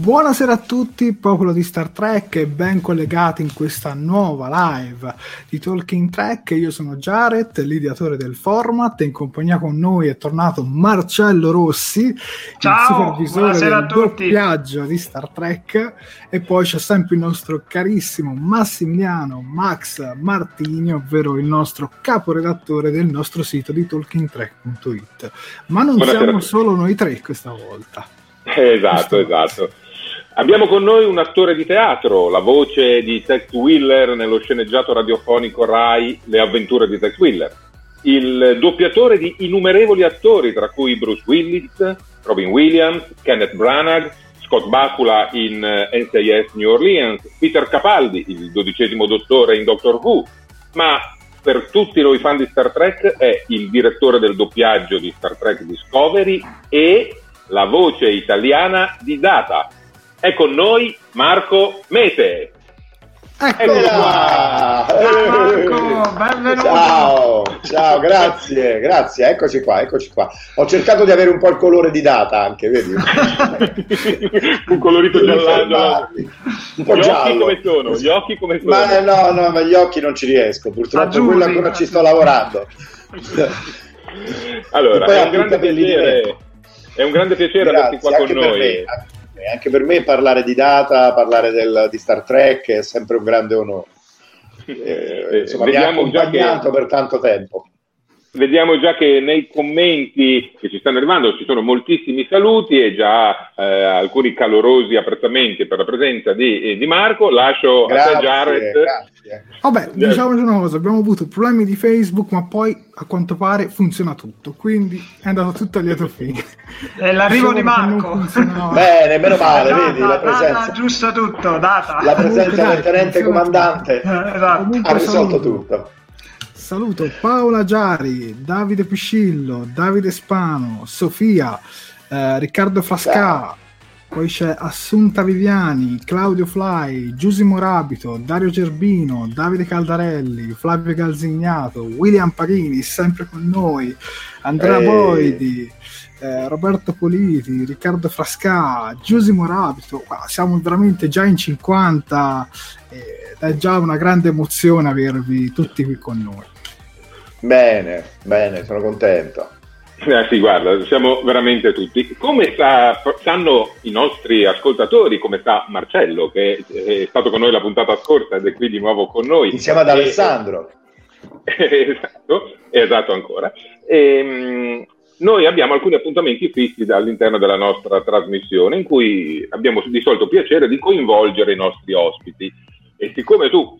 Buonasera a tutti, popolo di Star Trek e ben collegati in questa nuova live di Talking Trek. Io sono Jared, l'ideatore del format e in compagnia con noi è tornato Marcello Rossi, Ciao, il supervisore buonasera del a tutti. doppiaggio di Star Trek e poi c'è sempre il nostro carissimo Massimiliano Max Martini, ovvero il nostro caporedattore del nostro sito di talkingtrek.it. Ma non Buonasera a siamo tutti. solo noi tre questa volta. Esatto, esatto. Abbiamo con noi un attore di teatro, la voce di Tex Wheeler nello sceneggiato radiofonico Rai Le avventure di Tex Wheeler, il doppiatore di innumerevoli attori, tra cui Bruce Willis, Robin Williams, Kenneth Branagh, Scott Bakula in eh, NCIS New Orleans, Peter Capaldi, il dodicesimo dottore in Doctor Who, ma per tutti noi fan di Star Trek è il direttore del doppiaggio di Star Trek Discovery e la voce italiana di Data. È con noi Marco Mete. Ecco Eccolo qua! Ciao Marco, benvenuto. Ciao, ciao, grazie, grazie, eccoci qua, eccoci qua. Ho cercato di avere un po' il colore di data anche, vedi? un colorito giallando. Un po' Gli occhi giallo. come sono? Gli occhi come sono? Ma eh, no, no, ma gli occhi non ci riesco, purtroppo Aggiungi, quello ancora ci sto lavorando. Allora, E poi è un grande piacere, è un grande piacere averti qua con noi. me, anche- anche per me parlare di data, parlare del- di Star Trek è sempre un grande onore. Eh, Eh, insomma, mi ha vediamo già che- accompagnato per tanto tempo. Vediamo già che nei commenti che ci stanno arrivando ci sono moltissimi saluti e già eh, alcuni calorosi apprezzamenti per la presenza di, eh, di Marco. Lascio a te Grazie, Jared. grazie. Vabbè, diciamoci una cosa, abbiamo avuto problemi di Facebook, ma poi a quanto pare funziona tutto, quindi è andato tutto a lieto fine. È l'arrivo di Marco. Bene, meno male, Data, vedi la data, presenza. giusto tutto, data. La presenza Comunque, del tenente comandante Eh, esatto. Comunque ha risolto saluto. tutto. Saluto Paola Giari, Davide Piscillo, Davide Spano, Sofia, eh, Riccardo Frasca, Ciao. Poi c'è Assunta Viviani, Claudio Fly, Giusimo Rabito, Dario Gerbino, Davide Caldarelli, Flavio Galzignato, William Paghini, sempre con noi, Andrea Ehi. Boidi, eh, Roberto Politi, Riccardo Frasca, Giusimo Rabito, Qua siamo veramente già in 50, eh, è già una grande emozione avervi tutti qui con noi. Bene, bene, sono contento. Eh sì, guarda, siamo veramente tutti. Come sa- sanno i nostri ascoltatori, come sa Marcello, che è stato con noi la puntata scorsa ed è qui di nuovo con noi. Insieme ad E- Alessandro. esatto, esatto ancora. Ehm, noi abbiamo alcuni appuntamenti fissi all'interno della nostra trasmissione in cui abbiamo di solito piacere di coinvolgere i nostri ospiti. E siccome tu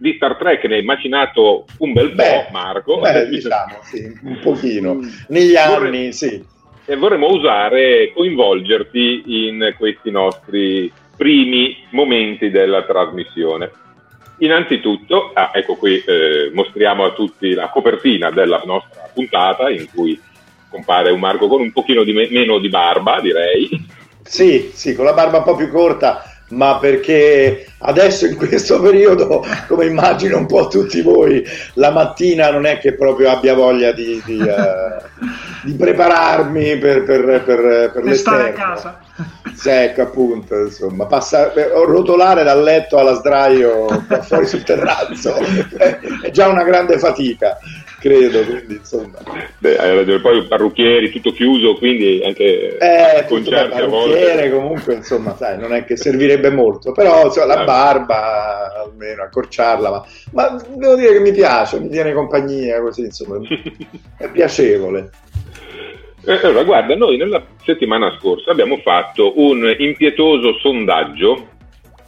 di Star Trek ne hai macinato un bel po', Beh, Marco, beh, diciamo, sì, un pochino. Negli Vorrei- anni, sì. e vorremmo usare coinvolgerti in questi nostri primi momenti della trasmissione. Innanzitutto, ah, ecco qui, eh, mostriamo a tutti la copertina della nostra puntata in cui compare un Marco con un pochino di me- meno di barba, direi. Sì, sì, con la barba un po' più corta, ma perché adesso in questo periodo, come immagino un po' tutti voi, la mattina non è che proprio abbia voglia di, di, eh, di prepararmi per, per, per, per Per stare a casa. Sì, ecco appunto, insomma, passa, eh, rotolare dal letto alla sdraio fuori sul terrazzo. È già una grande fatica, credo, quindi insomma. Beh, hai ragione. Poi parrucchieri, tutto chiuso, quindi anche Eh, concerti beh, a parrucchiere volte. comunque, insomma, sai, non è che servirebbe molto, però insomma, la Ah. barba, almeno accorciarla, ma, ma devo dire che mi piace, mi tiene compagnia così, insomma, è piacevole. Eh, Allora, guarda, noi nella settimana scorsa abbiamo fatto un impietoso sondaggio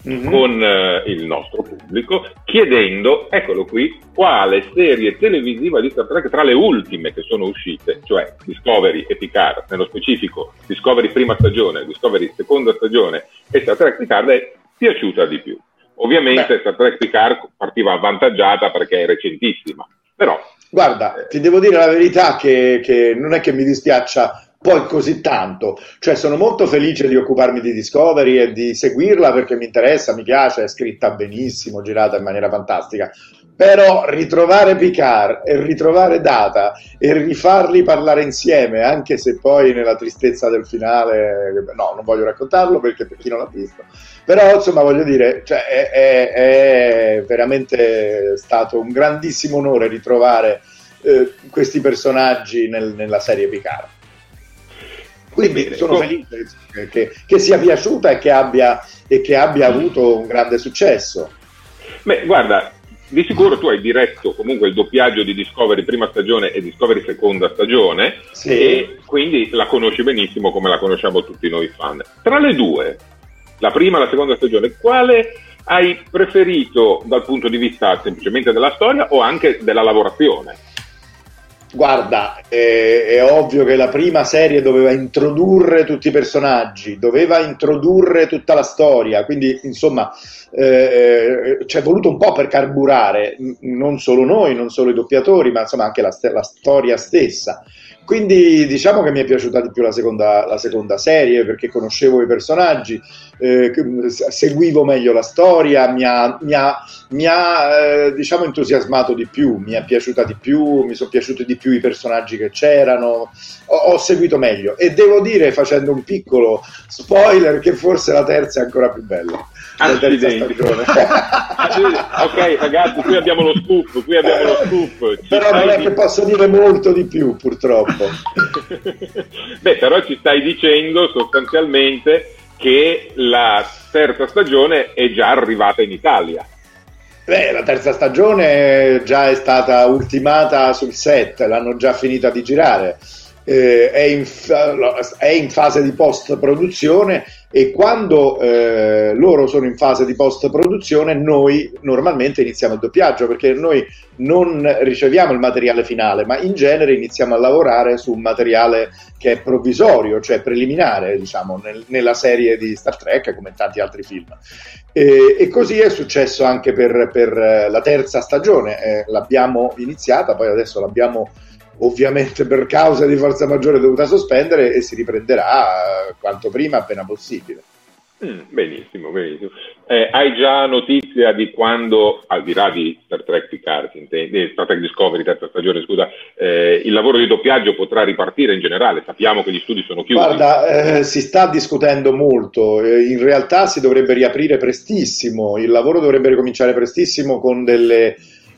Mhm. con eh, il nostro pubblico chiedendo, eccolo qui, quale serie televisiva di Star Trek tra le ultime che sono uscite, cioè Discovery e Picard, nello specifico Discovery prima stagione, Discovery seconda stagione e Star Trek Picard è piaciuta di più. Ovviamente Beh. Star Trek Picard partiva avvantaggiata perché è recentissima, però Guarda, ti devo dire la verità che, che non è che mi dispiaccia poi così tanto, cioè sono molto felice di occuparmi di Discovery e di seguirla perché mi interessa, mi piace, è scritta benissimo, girata in maniera fantastica, però ritrovare Picard e ritrovare Data e rifarli parlare insieme, anche se poi nella tristezza del finale, no, non voglio raccontarlo perché per chi non l'ha visto, però insomma voglio dire, cioè, è, è- è veramente stato un grandissimo onore ritrovare eh, questi personaggi nel- nella serie Picard. Quindi Bene, sono felice che, che- che sia piaciuta e che abbia, e che abbia avuto un grande successo. Beh, guarda, di sicuro tu hai diretto comunque il doppiaggio di Discovery prima stagione e Discovery seconda stagione Sì. e quindi la conosci benissimo come la conosciamo tutti noi fan. Tra le due, la prima e la seconda stagione, quale hai preferito dal punto di vista semplicemente della storia o anche della lavorazione? Guarda, è, è ovvio che la prima serie doveva introdurre tutti i personaggi, doveva introdurre tutta la storia, quindi insomma eh, ci è voluto un po' per carburare, non solo noi, non solo i doppiatori, ma insomma anche la, la storia stessa. Quindi diciamo che mi è piaciuta di più la seconda, la seconda serie perché conoscevo i personaggi, eh, che- seguivo meglio la storia, mi ha, mi ha- mi ha, eh, diciamo entusiasmato di più, mi è piaciuta di più, mi sono piaciuti di più i personaggi che c'erano, ho, ho seguito meglio e devo dire facendo un piccolo spoiler che forse la terza è ancora più bella. La terza Accidenti. ok ragazzi, qui abbiamo lo scoop, qui abbiamo lo scoop. Ci Però non è di- che posso dire molto di più purtroppo. Beh, però ci stai dicendo sostanzialmente che la terza stagione è già arrivata in Italia. Beh, la terza stagione già è stata ultimata sul set, l'hanno già finita di girare. Eh, è, in è in fase di post produzione e quando eh, loro sono in fase di post produzione noi normalmente iniziamo il doppiaggio perché noi non riceviamo il materiale finale ma in genere iniziamo a lavorare su un materiale che è provvisorio cioè preliminare diciamo nel- nella serie di Star Trek come in tanti altri film. E, e così è successo anche per, per, la terza stagione Eh, l'abbiamo iniziata poi adesso l'abbiamo ovviamente per causa di forza maggiore dovuta sospendere e si riprenderà eh, quanto prima appena possibile. Mm, benissimo, benissimo. Eh, hai già notizia di quando, al di là di Star Trek Picard, intendi, Star Trek Discovery, terza stagione, scusa, eh, il lavoro di doppiaggio potrà ripartire in generale? Sappiamo che gli studi sono chiusi. Guarda, eh, si sta discutendo molto, eh, in realtà si dovrebbe riaprire prestissimo, il lavoro dovrebbe ricominciare prestissimo con delle,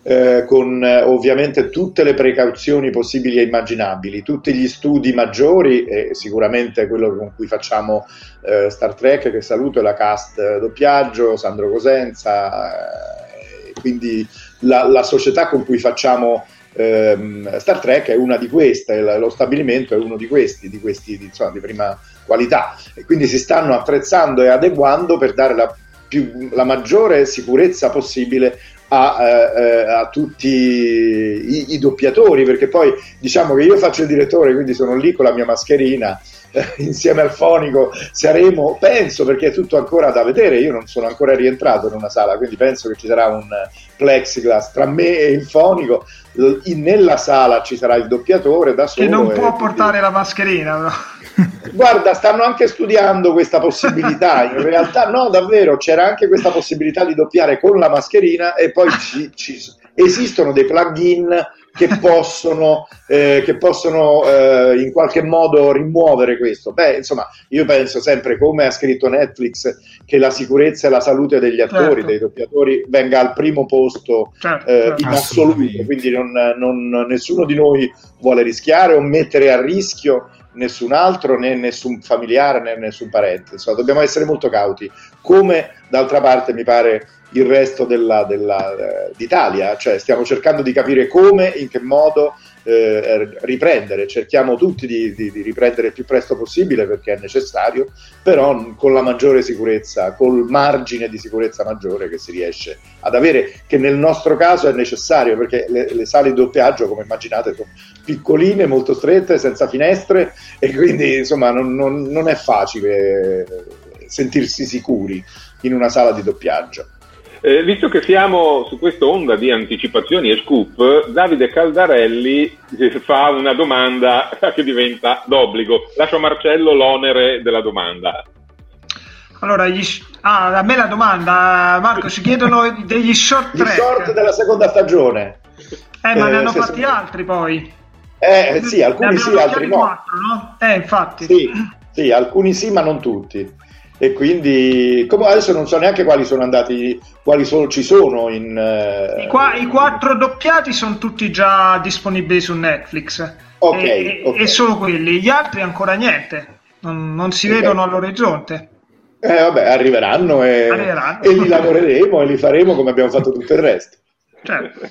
eh, con eh, ovviamente tutte le precauzioni possibili e immaginabili, tutti gli studi maggiori e sicuramente quello con cui facciamo eh, Star Trek, che saluto, la cast eh, doppiaggio, Sandro Cosenza, eh, quindi la, la società con cui facciamo ehm, Star Trek è una di queste, lo stabilimento è uno di questi, di questi di, insomma, di prima qualità. E quindi si stanno attrezzando e adeguando per dare la, la maggiore sicurezza possibile a, eh, a tutti i, i, doppiatori perché poi diciamo che io faccio il direttore quindi sono lì con la mia mascherina eh, insieme al fonico saremo penso perché è tutto ancora da vedere io non sono ancora rientrato in una sala quindi penso che ci sarà un plexiglass tra me e il fonico nella sala ci sarà il doppiatore da solo che non può quindi... portare la mascherina però. Guarda, stanno anche studiando questa possibilità. In realtà, no, davvero, c'era anche questa possibilità di doppiare con la mascherina e poi ci, ci esistono dei plugin che possono, eh, che possono eh, in qualche modo rimuovere questo. Beh, insomma, io penso sempre, come ha scritto Netflix, che la sicurezza e la salute degli attori, certo. dei doppiatori, venga al primo posto certo, eh, certo. in assoluto. Quindi non, non, nessuno di noi vuole rischiare o mettere a rischio nessun altro, né nessun familiare, né nessun parente. Insomma, dobbiamo essere molto cauti. Come d'altra parte mi pare il resto della, della, eh, d'Italia, cioè stiamo cercando di capire come, in che modo eh, riprendere, cerchiamo tutti di, di, di, riprendere il più presto possibile perché è necessario, però con la maggiore sicurezza, col margine di sicurezza maggiore che si riesce ad avere, che nel nostro caso è necessario perché le, le sale di doppiaggio, come immaginate, sono piccoline, molto strette, senza finestre e quindi insomma non, non, non è facile sentirsi sicuri in una sala di doppiaggio. Eh, visto che siamo su questa onda di anticipazioni e scoop, Davide Caldarelli fa una domanda che diventa d'obbligo. Lascio a Marcello l'onere della domanda. Allora, gli, ah, a me la domanda, Marco, ci chiedono degli short track. Gli short della seconda stagione. Eh, ma eh, ne hanno fatti se... altri poi. Eh, sì, alcuni sì, altri no. Quattro, no? Eh, infatti. Sì, sì, alcuni sì, ma non tutti e quindi come adesso non so neanche quali sono andati quali sono, ci sono in uh... I, qua, i, quattro doppiati sono tutti già disponibili su Netflix. Okay, e, okay. e solo quelli. Gli altri ancora niente. Non, non si okay. vedono all'orizzonte. Eh vabbè arriveranno e, arriveranno. e, li lavoreremo e li faremo come abbiamo fatto tutto il resto. Certo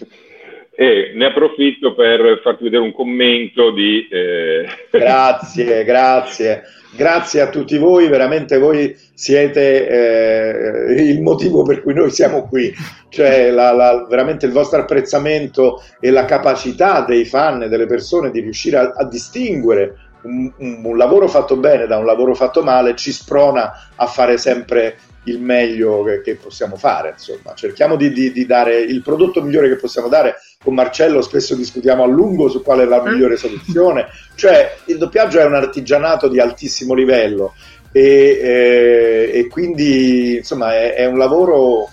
e ne approfitto per farti vedere un commento di eh... grazie grazie. Grazie a tutti voi, veramente voi siete eh, il motivo per cui noi siamo qui, cioè la, la, veramente il vostro apprezzamento e la capacità dei fan e delle persone di riuscire a, a distinguere un, un, un, lavoro fatto bene da un lavoro fatto male ci sprona a fare sempre il meglio che, che possiamo fare. Insomma, cerchiamo di, di, di, dare il prodotto migliore che possiamo dare. Con Marcello spesso discutiamo a lungo su qual è la migliore soluzione. Cioè, il doppiaggio è un artigianato di altissimo livello e, eh, e quindi insomma è, è, un lavoro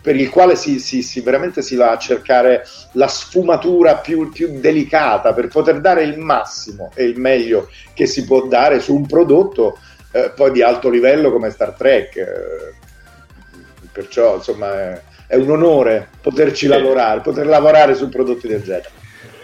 per il quale si, si, si, veramente si va a cercare la sfumatura più, più delicata per poter dare il massimo e il meglio che si può dare su un prodotto eh, poi di alto livello come Star Trek. Eh, perciò insomma è, un onore poterci sì. lavorare, poter lavorare su prodotti del genere.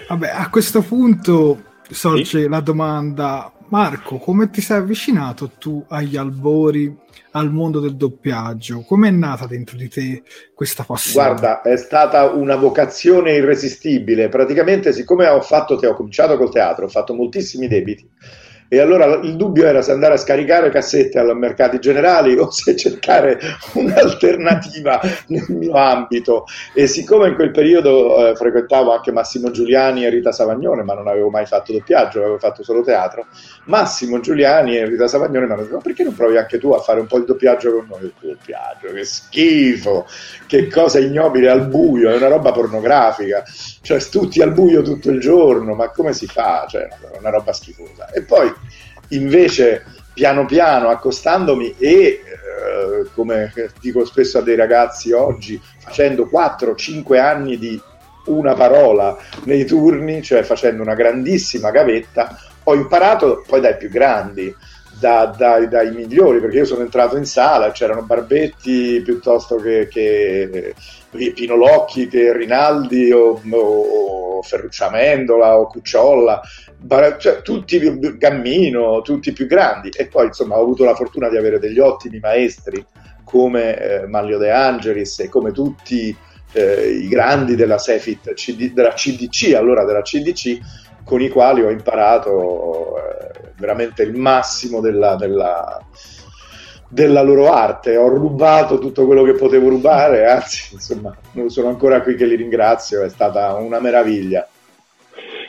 Vabbè, a questo punto sorge sì. la domanda, Marco, come ti sei avvicinato tu agli albori, al mondo del doppiaggio? Come è nata dentro di te questa passione? Guarda, è stata una vocazione irresistibile. Praticamente, siccome ho fatto, ho cominciato col teatro, ho fatto moltissimi debiti e allora il dubbio era se andare a scaricare cassette al mercati generali o se cercare un'alternativa nel mio ambito e siccome in quel periodo eh, frequentavo anche Massimo Giuliani e Rita Savagnone ma non avevo mai fatto doppiaggio, avevo fatto solo teatro Massimo Giuliani e Rita Savagnone mi hanno detto ma perché non provi anche tu a fare un po' di doppiaggio con noi? Doppiaggio, che schifo che cosa ignobile al buio, è una roba pornografica cioè tutti al buio tutto il giorno, ma come si fa? Cioè, una roba schifosa. E poi invece piano piano accostandomi e eh, come dico spesso a dei ragazzi oggi, facendo 4-5 anni di una parola nei turni, cioè facendo una grandissima gavetta, ho imparato poi dai più grandi da, da, dai migliori, perché io sono entrato in sala, c'erano Barbetti piuttosto che, che Pino Locchi, che Rinaldi o, o Ferruccia Mendola o Cucciolla, cioè, tutti Gammino, tutti più grandi. E poi insomma ho avuto la fortuna di avere degli ottimi maestri come eh, Manlio De Angelis e come tutti eh, i grandi della Sefit, CD, della CDC, allora della CDC, con i quali ho imparato eh, veramente il massimo della, della, della, loro arte. Ho rubato tutto quello che potevo rubare, anzi, insomma, sono ancora qui che li ringrazio, è stata una meraviglia.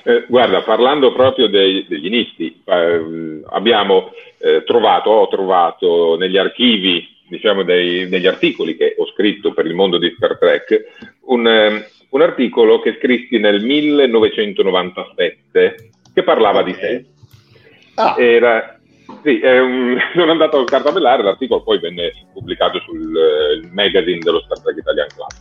Eh, guarda, parlando proprio dei, degli inizi, eh, abbiamo eh, trovato, ho trovato negli archivi diciamo, dei, degli articoli che ho scritto per il mondo di Star Trek, un, um, un articolo che scrissi nel 1997 che parlava okay. di te. Ah. Era, sì, um, sono andato a cartabellare, l'articolo poi venne pubblicato sul uh, magazine dello Star Trek Italian Club.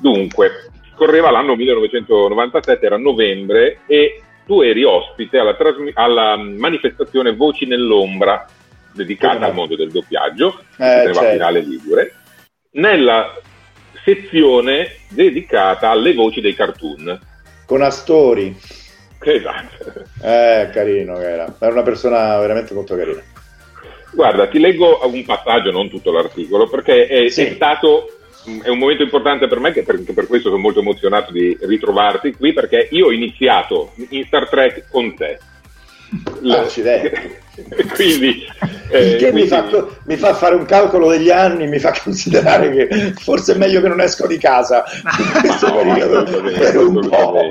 Dunque, correva l'anno 1997, era novembre e tu eri ospite alla, trasmi- alla manifestazione Voci nell'ombra dedicata al mondo del doppiaggio, eh, certo. finale Ligure, nella sezione dedicata alle voci dei cartoon. Con Astori. Esatto. Eh, carino era. Era una persona veramente molto carina. Guarda, ti leggo un passaggio, non tutto l'articolo, perché è, sì. è stato è un momento importante per me, che per, per, questo sono molto emozionato di ritrovarti qui, perché io ho iniziato in Star Trek con te. Accidenti. quindi, eh, quindi... Mi, fa, mi, fa, fare un calcolo degli anni, mi fa considerare che forse è meglio che non esco di casa in questo no, periodo per un po'.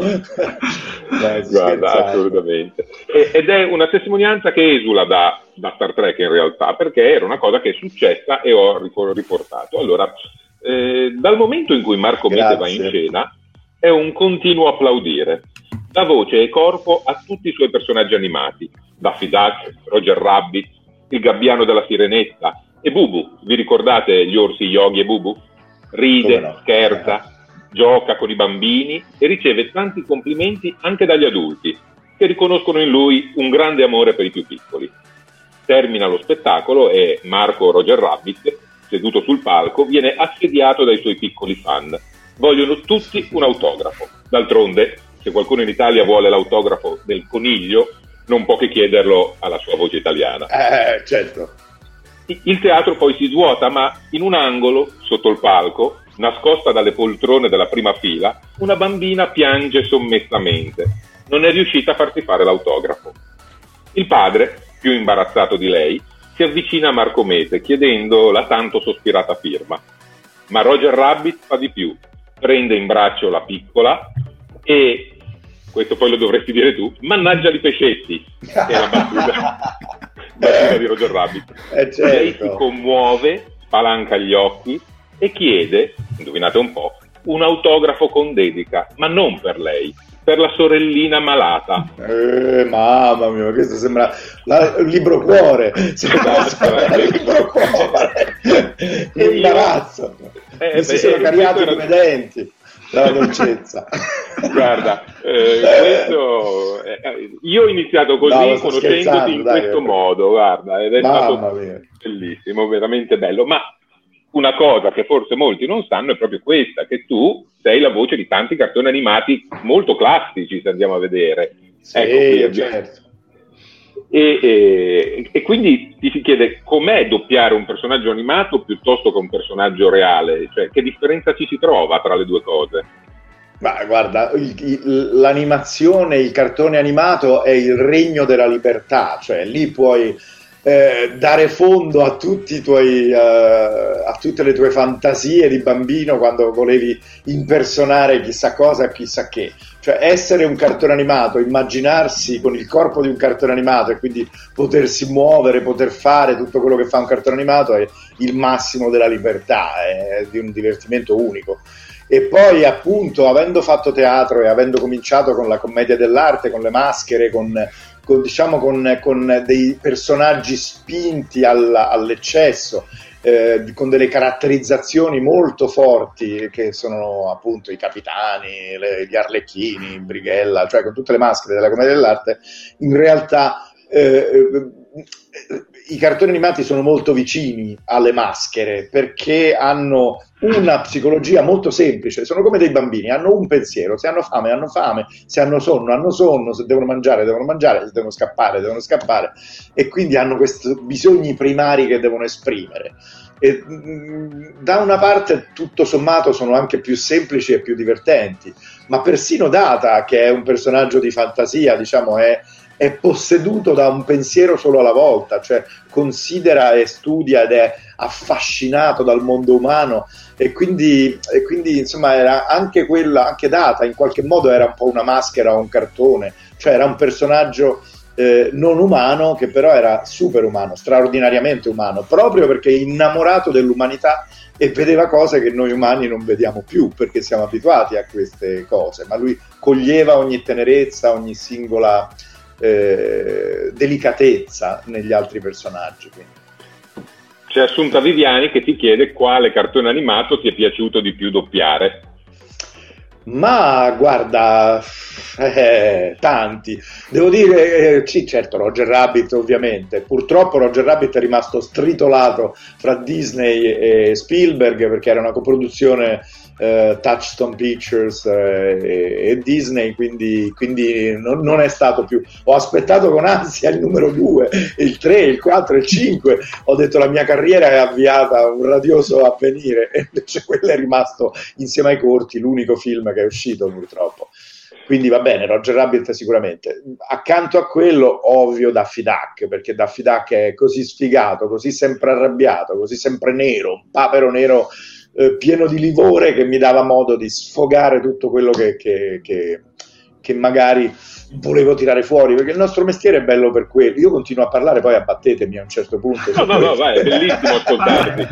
Dai, Guarda, assolutamente. ed è una testimonianza che esula da, da, Star Trek in realtà, perché era una cosa che è successa e ho riportato. Allora, eh, dal momento in cui Marco Mite va in scena, è un continuo applaudire dà voce e corpo a tutti i suoi personaggi animati, Daffy Duck, Roger Rabbit, il gabbiano della sirenetta e Bubu. Vi ricordate gli orsi Yogi e Bubu? Ride, no? scherza, gioca con i bambini e riceve tanti complimenti anche dagli adulti, che riconoscono in lui un grande amore per i più piccoli. Termina lo spettacolo e Marco Roger Rabbit, seduto sul palco, viene assediato dai suoi piccoli fan. Vogliono tutti un autografo. D'altronde se qualcuno in Italia vuole l'autografo del coniglio, non può che chiederlo alla sua voce italiana. Eh, certo. Il teatro poi si svuota, ma in un angolo, sotto il palco, nascosta dalle poltrone della prima fila, una bambina piange sommessamente. Non è riuscita a farsi fare l'autografo. Il padre, più imbarazzato di lei, si avvicina a Marco Mete chiedendo la tanto sospirata firma. Ma Roger Rabbit fa di più. Prende in braccio la piccola e questo poi lo dovresti dire tu, mannaggia i pescetti, è la battuta, battuta di Roger Rabbit. Eh certo. Lei si commuove, spalanca gli occhi e chiede, indovinate un po', un autografo con dedica, ma non per lei, per la sorellina malata. Eh, mamma mia, questo sembra la, il libro cuore. Sembra esatto, il libro cuore. Che imbarazzo. Eh, Mi si sono cariati come denti dalla dolcezza. Guarda, eh, questo, eh, io ho iniziato così no, conoscendoti in dai, questo dai, modo, guarda, ed è stato mia. bellissimo, veramente bello. Ma una cosa che forse molti non sanno è proprio questa, che tu sei la voce di tanti cartoni animati molto classici, se andiamo a vedere. Sì, ecco, certo. E, e, e, quindi ti si chiede com'è doppiare un personaggio animato piuttosto che un personaggio reale, cioè che differenza ci si trova tra le due cose? Ma guarda, il, l'animazione, il cartone animato è il regno della libertà, cioè lì puoi eh, dare fondo a, tuoi, eh, a tutte le tue fantasie di bambino quando volevi impersonare chissà cosa e chissà che. Cioè essere un cartone animato, immaginarsi con il corpo di un cartone animato e quindi potersi muovere, poter fare tutto quello che fa un cartone animato è il massimo della libertà, è di un divertimento unico. E poi appunto avendo fatto teatro e avendo cominciato con la commedia dell'arte, con le maschere, con con, diciamo, con, con dei personaggi spinti all, all'eccesso, eh, con delle caratterizzazioni molto forti che sono appunto i capitani, le, gli arlecchini, Brighella, cioè con tutte le maschere della commedia dell'arte, in realtà eh, i cartoni animati sono molto vicini alle maschere perché hanno una psicologia molto semplice, sono come dei bambini, hanno un pensiero, se hanno fame hanno fame, se hanno sonno hanno sonno, se devono mangiare devono mangiare, se devono scappare devono scappare e quindi hanno questi bisogni primari che devono esprimere. E, da una parte tutto sommato sono anche più semplici e più divertenti, ma persino Data, che è un personaggio di fantasia, diciamo, è, è posseduto da un pensiero solo alla volta, cioè considera e studia ed è affascinato dal mondo umano e quindi, e quindi insomma era anche quella, anche Data in qualche modo era un po' una maschera o un cartone, cioè era un personaggio eh, non umano che però era super umano, straordinariamente umano, proprio perché innamorato dell'umanità e vedeva cose che noi umani non vediamo più perché siamo abituati a queste cose, ma lui coglieva ogni tenerezza, ogni singola eh, delicatezza negli altri personaggi. Quindi. C'è Assunta Viviani che ti chiede quale cartone animato ti è piaciuto di più doppiare. Ma guarda, eh, tanti. Devo dire, eh, sì, certo, Roger Rabbit ovviamente. Purtroppo Roger Rabbit è rimasto stritolato fra Disney e Spielberg perché era una coproduzione eh, Touchstone Pictures eh, e, Disney, quindi, quindi non, non, è stato più. Ho aspettato con ansia il numero 2, il 3, il 4, il 5. Ho detto la mia carriera è avviata un radioso avvenire e invece quello è rimasto insieme ai corti l'unico film che è uscito purtroppo. Quindi va bene, Roger Rabbit sicuramente. Accanto a quello, ovvio, Daffy Duck, perché Daffy Duck è così sfigato, così sempre arrabbiato, così sempre nero, un papero nero eh, pieno di livore che mi dava modo di sfogare tutto quello che, che, che, che, magari volevo tirare fuori, perché il nostro mestiere è bello per quello. Io continuo a parlare, poi abbattetemi a un certo punto. No, no, no, vai, è bellissimo ascoltarti.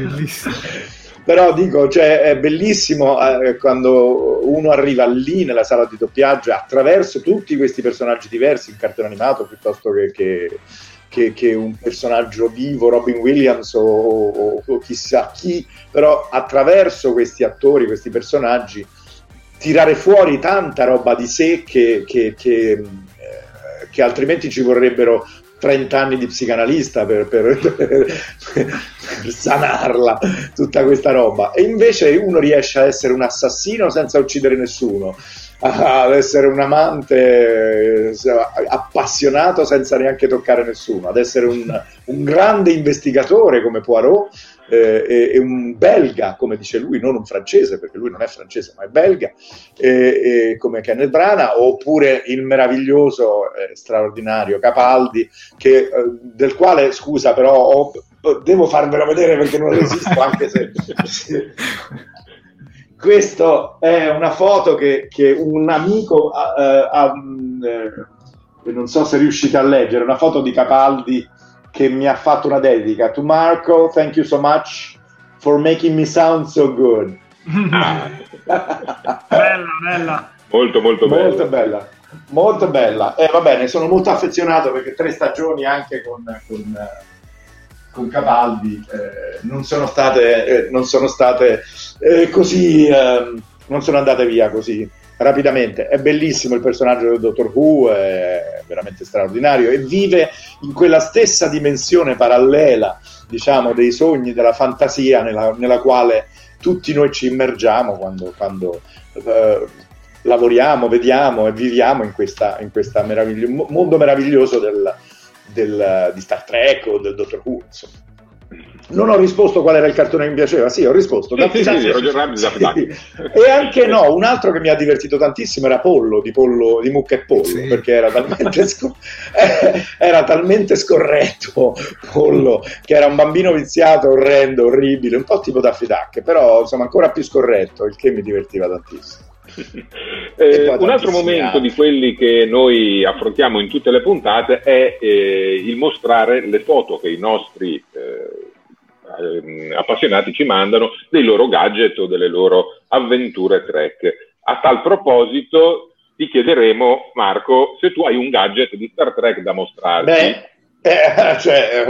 Però dico, cioè, è bellissimo eh, quando uno arriva lì nella sala di doppiaggio attraverso tutti questi personaggi diversi in cartone animato piuttosto che, che che, che, un personaggio vivo, Robin Williams o, o, o, chissà chi, però attraverso questi attori, questi personaggi, tirare fuori tanta roba di sé che, che, che eh, altrimenti ci vorrebbero 30 anni di psicanalista per, per, per, per, sanarla, tutta questa roba. E invece uno riesce a essere un assassino senza uccidere nessuno, ad essere un amante eh, appassionato senza neanche toccare nessuno, ad essere un, un grande investigatore come Poirot eh, e, e, un belga, come dice lui, non un francese, perché lui non è francese ma è belga, e, e come Kenneth Branagh, oppure il meraviglioso, eh, straordinario Capaldi, che, eh, del quale, scusa, però ho, devo farvelo vedere perché non resisto, anche se... Questa è una foto che, che un amico ha, ha, eh, non so se riuscite a leggere, una foto di Capaldi che mi ha fatto una dedica. To Marco, thank you so much for making me sound so good. bella, bella. Molto, molto bella. Molto bella. Molto bella. E eh, va bene, sono molto affezionato perché tre stagioni anche con, con con Capaldi eh, non sono state, eh, non sono state eh, così, ehm, non sono andate via così rapidamente. È bellissimo il personaggio del Dottor Who, è veramente straordinario e vive in quella stessa dimensione parallela, diciamo, dei sogni, della fantasia nella, nella quale tutti noi ci immergiamo quando, quando eh, lavoriamo, vediamo e viviamo in questo meravigli- mondo meraviglioso del, del, di Star Trek o del Doctor Who. Insomma. Non ho risposto qual era il cartone che mi piaceva, sì, ho risposto. Sì, sì, sì, Roger Rabbit, sì. E anche no, un altro che mi ha divertito tantissimo era Pollo, di, Pollo, di Mucca e Pollo, sì. perché era talmente, scor- era talmente scorretto Pollo, che era un bambino viziato, orrendo, orribile, un po' tipo Daffy Duck, però insomma ancora più scorretto, il che mi divertiva tantissimo. Eh, un altro momento di quelli che noi affrontiamo in tutte le puntate è eh, il mostrare le foto che i nostri eh, appassionati ci mandano dei loro gadget o delle loro avventure trek. A tal proposito ti chiederemo, Marco, se tu hai un gadget di Star Trek da mostrarci. Beh. Eh, cioè,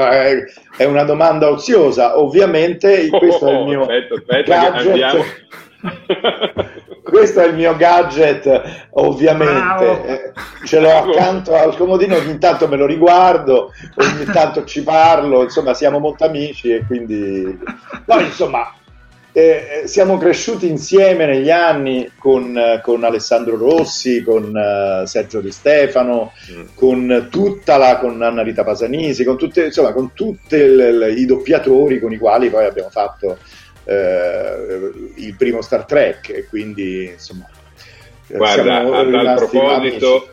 è una domanda oziosa, ovviamente. Questo oh, è il mio aspetta, aspetta, gadget. questo è il mio gadget, ovviamente. Eh, ce l'ho accanto al comodino, ogni tanto me lo riguardo, ogni tanto ci parlo, insomma siamo molto amici e quindi... Poi insomma eh, siamo cresciuti insieme negli anni con, con Alessandro Rossi, con uh, Sergio Di Stefano, mm. con tutta la con Anna Rita Pasanisi, con tutti i doppiatori con i quali poi abbiamo fatto eh, il primo Star Trek e quindi insomma guarda a tal, proposito,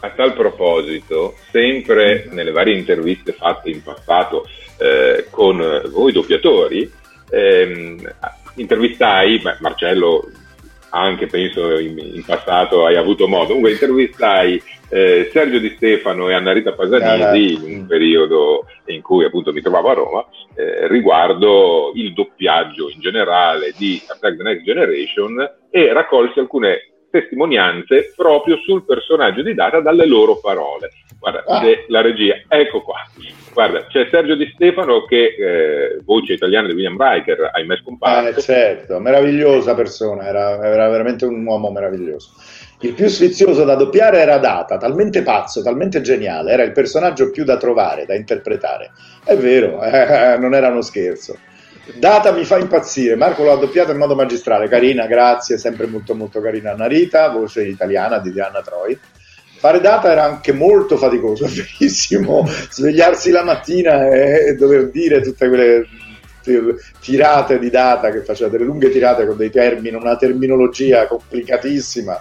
a tal proposito sempre mm. nelle varie interviste fatte in passato eh, con voi doppiatori ehm, intervistai beh, Marcello anche penso in, in, passato hai avuto modo comunque intervistai eh, Sergio Di Stefano e Anna Rita Pasanisi in un periodo in cui appunto mi trovavo a Roma eh, riguardo il doppiaggio in generale di Attack the Next Generation e raccolsi alcune testimonianze proprio sul personaggio di Data dalle loro parole. Guarda, ah. la regia, ecco qua. Guarda, c'è Sergio Di Stefano che, eh, voce italiana di William Riker, ahimè scomparso. Eh, certo, meravigliosa persona, era, era veramente un uomo meraviglioso. Il più sfizioso da doppiare era Data, talmente pazzo, talmente geniale, era il personaggio più da trovare, da interpretare. È vero, eh, non era uno scherzo. Data mi fa impazzire, Marco l'ha doppiato in modo magistrale, carina, grazie, sempre molto molto carina Narita, voce italiana di Diana Troy. Fare data era anche molto faticoso, verissimo, svegliarsi la mattina e dover dire tutte quelle tirate di data che faceva delle lunghe tirate con dei termini, una terminologia complicatissima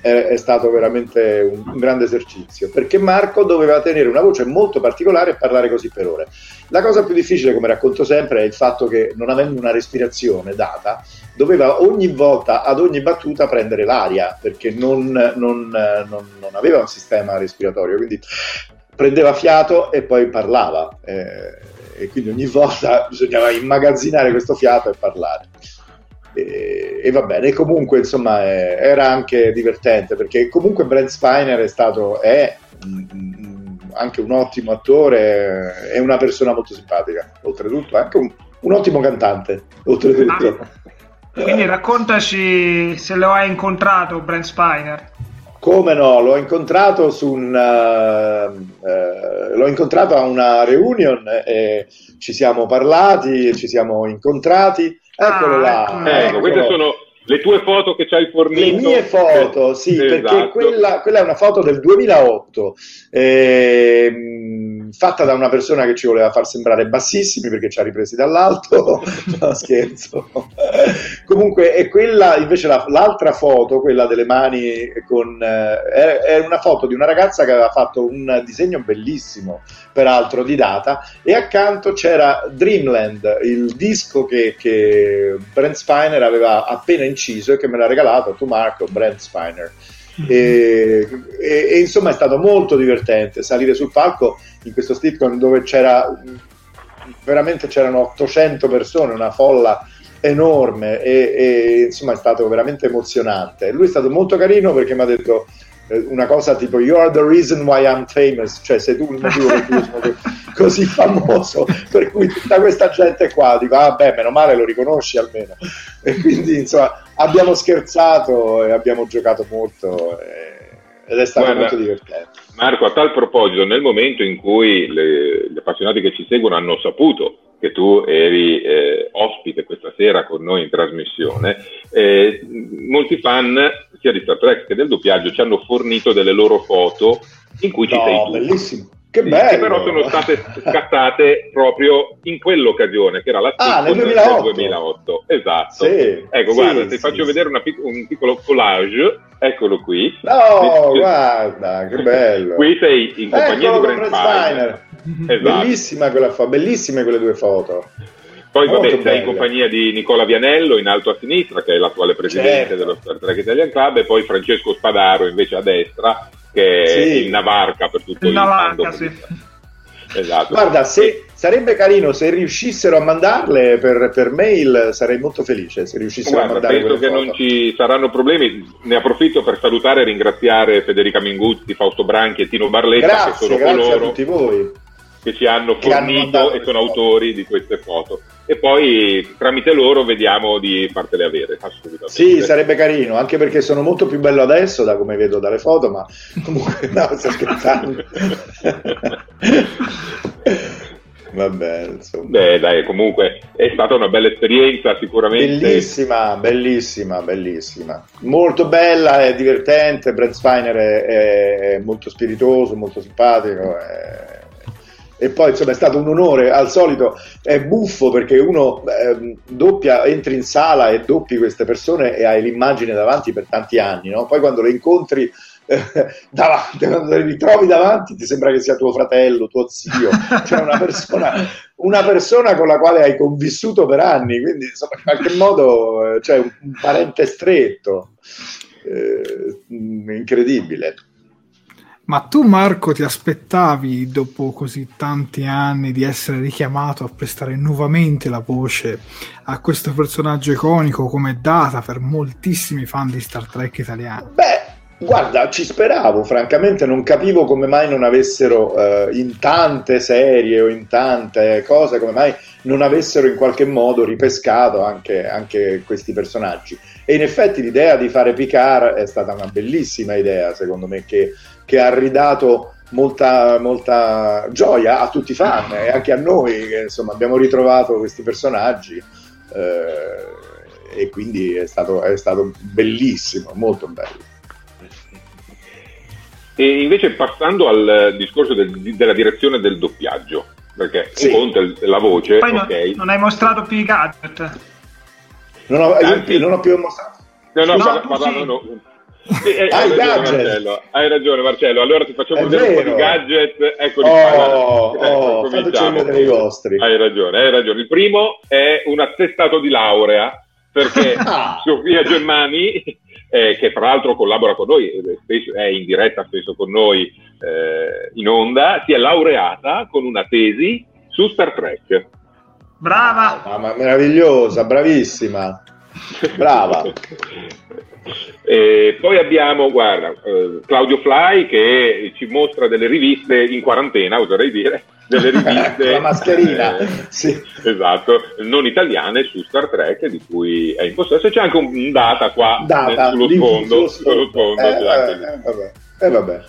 è, è stato veramente un, un, grande esercizio perché Marco doveva tenere una voce molto particolare e parlare così per ore. La cosa più difficile, come racconto sempre, è il fatto che non avendo una respirazione data, doveva ogni volta, ad ogni battuta, prendere l'aria perché non, non, non, non aveva un sistema respiratorio, quindi prendeva fiato e poi parlava. Eh, e quindi ogni volta bisognava immagazzinare questo fiato e parlare. E, e, va bene, comunque insomma è, era anche divertente perché comunque Brent Spiner è stato, è mm, anche un ottimo attore, è una persona molto simpatica, oltretutto anche un, un ottimo cantante, oltretutto. Ah, quindi raccontaci se lo hai incontrato Brent Spiner. Come no, l'ho incontrato, su un, uh, uh, l'ho incontrato a una reunion e ci siamo parlati, ci siamo incontrati Eccolo ah, là. Ecco, ecco, queste sono le tue foto che ci hai fornito. Le mie foto, sì, esatto. perché quella, quella, è una foto del 2008. Eh, fatta da una persona che ci voleva far sembrare bassissimi perché ci ha ripresi dall'alto, no, scherzo. Comunque, è quella invece la, l'altra foto, quella delle mani con eh, è, è, una foto di una ragazza che aveva fatto un disegno bellissimo, peraltro di data, e accanto c'era Dreamland, il disco che, che Brent Spiner aveva appena inciso e che me l'ha regalato tu Marco, Brent Spiner. E, e, e, insomma è stato molto divertente salire sul palco in questo sitcom dove c'era veramente c'erano 800 persone, una folla enorme e, e, insomma è stato veramente emozionante. Lui è stato molto carino perché mi ha detto eh, una cosa tipo You are the reason why I'm famous, cioè sei tu il motivo per cui sono così famoso, per cui tutta questa gente qua dico ah beh meno male lo riconosci almeno e quindi insomma abbiamo scherzato e abbiamo giocato molto e, ed è stato Guarda, molto divertente. Marco, a tal proposito, nel momento in cui le, gli appassionati che ci seguono hanno saputo che tu eri eh, ospite questa sera con noi in trasmissione, eh, molti fan sia di Star Trek che del doppiaggio ci hanno fornito delle loro foto in cui ci no, sei tu. Bellissimo. Che bello! Che però sono state scattate proprio in quell'occasione, che era la ah, nel 2008. del 2008. Esatto. Sì, ecco, sì, guarda, ti faccio vedere pic- un piccolo collage, eccolo qui. No, guarda, che bello! Qui sei in compagnia Eccolo di Brent Spiner. Esatto. Bellissima quella foto, bellissime quelle due foto. Poi vabbè, sei in compagnia di Nicola Vianello in alto a sinistra, che è l'attuale presidente certo. dello Star Trek Italian Club, e poi Francesco Spadaro invece a destra, che sì. è il Navarca per tutto il, Navarca, sì. Esatto. Guarda, se, sarebbe carino se riuscissero a mandarle per, per mail, sarei molto felice se riuscissero Guarda, a mandare Penso che foto. non ci saranno problemi. Ne approfitto per salutare e ringraziare Federica Minguzzi, Fausto Branchi e Tino Barletta, grazie, che sono grazie coloro a tutti voi che ci hanno fornito e sono autori di queste foto. E poi tramite loro vediamo di fartele avere, assolutamente. Sì, sarebbe carino, anche perché sono molto più bello adesso, da come vedo dalle foto, ma comunque no, sto scherzando. Vabbè, insomma. Beh, dai, comunque è stata una bella esperienza, sicuramente. Bellissima, bellissima, bellissima. Molto bella, è divertente. Brent Spiner è, è molto spiritoso, molto simpatico. è- E poi insomma è stato un onore. Al solito è buffo perché uno ehm, doppia, entri in sala e doppi queste persone e hai l'immagine davanti per tanti anni, no? Poi quando le incontri eh, davanti, quando le ritrovi davanti, ti sembra che sia tuo fratello, tuo zio, cioè una persona, una persona con la quale hai convissuto per anni, quindi insomma in qualche modo eh, cioè, un, un parente stretto. Eh, incredibile. Ma tu Marco ti aspettavi dopo così tanti anni di essere richiamato a prestare nuovamente la voce a questo personaggio iconico come data per moltissimi fan di Star Trek italiani? Beh, guarda, ci speravo, francamente non capivo come mai non avessero eh, in tante serie o in tante cose, come mai non avessero in qualche modo ripescato anche, anche questi personaggi. E in effetti l'idea di fare Picard è stata una bellissima idea, secondo me, che, che ha ridato molta, molta gioia a tutti i fan e anche a noi, che insomma abbiamo ritrovato questi personaggi. eh, e quindi è stato, è stato bellissimo, molto bello. E invece passando al discorso del- della direzione del doppiaggio, perché Sì. è la voce, Poi non, ok. non hai mostrato più i gadget. Non ho, non ho più mostrato. No, no, No, parla- tu parlando sì. no. Sì, eh, Ah, hai, i ragione. Marcello, hai ragione Marcello, allora ti facciamo È vedere un po' vero. di gadget, eccoli Oh, qua. guarda. oh, Ecco, cominciamo. vedere i vostri. Hai ragione, hai ragione. Il primo è un attestato di laurea, perché Ah. Sofia Germani, eh, che tra l'altro collabora con noi, spesso- è in diretta spesso con noi eh, in onda, si è laureata con una tesi su Star Trek. Brava. Mamma, meravigliosa, bravissima. Brava. E poi abbiamo, guarda, eh, Claudio Fly che ci mostra delle riviste in quarantena, oserei dire, delle riviste... La mascherina. eh, Sì. Esatto, non italiane su Star Trek di cui è in possesso. C'è anche un data qua Data eh, sullo sfondo, sullo sfondo, Eh, anche lì. eh, vabbè. Eh, vabbè.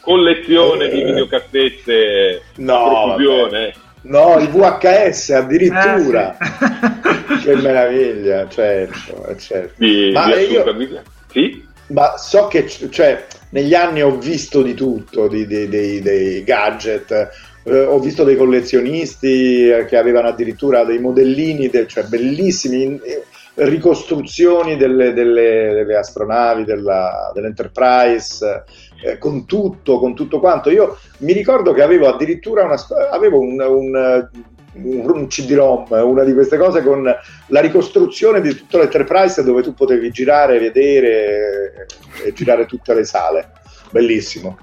collezione di Eh. videocassette No, a profusione. No, il VHS addirittura. Eh, sì. Che meraviglia, certo, eh, certo. Di, Ma di io- assoluta vita. Sì? Ma so che, cioè, negli anni ho visto di tutto, di- di- dei, dei gadget, eh, ho visto dei collezionisti eh, che avevano addirittura dei modellini, de- cioè bellissimi, in- eh, ricostruzioni delle, delle- delle astronavi, della- dell'Enterprise, eh, con tutto, con tutto quanto. Io mi ricordo che avevo addirittura una, avevo un, un, un- un CD-ROM, una di queste cose con la ricostruzione di tutto l'Enterprise dove tu potevi girare, vedere eh, e girare tutte le sale. Bellissimo.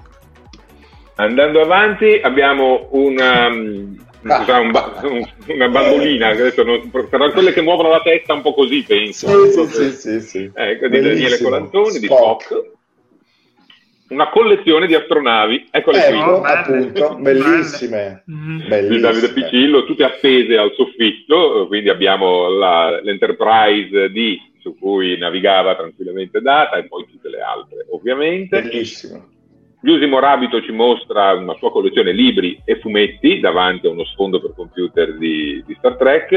Andando avanti abbiamo una, um, Ah. un ba- una bambolina, non, però quelle che muovono la testa un po' così, penso. Sì, sì, sì, sì. Ecco, di Daniele. Colantoni, di Spock. Una collezione di astronavi, eccole qui. Ecco, Oh, appunto, bellissime. Mm. di bellissime. Davide Piccillo, tutte appese al soffitto, quindi abbiamo la- l'Enterprise D su cui navigava tranquillamente Data e poi tutte le altre ovviamente. Bellissimo. Giusimo Rabito ci mostra una sua collezione libri e fumetti davanti a uno sfondo per computer di, di Star Trek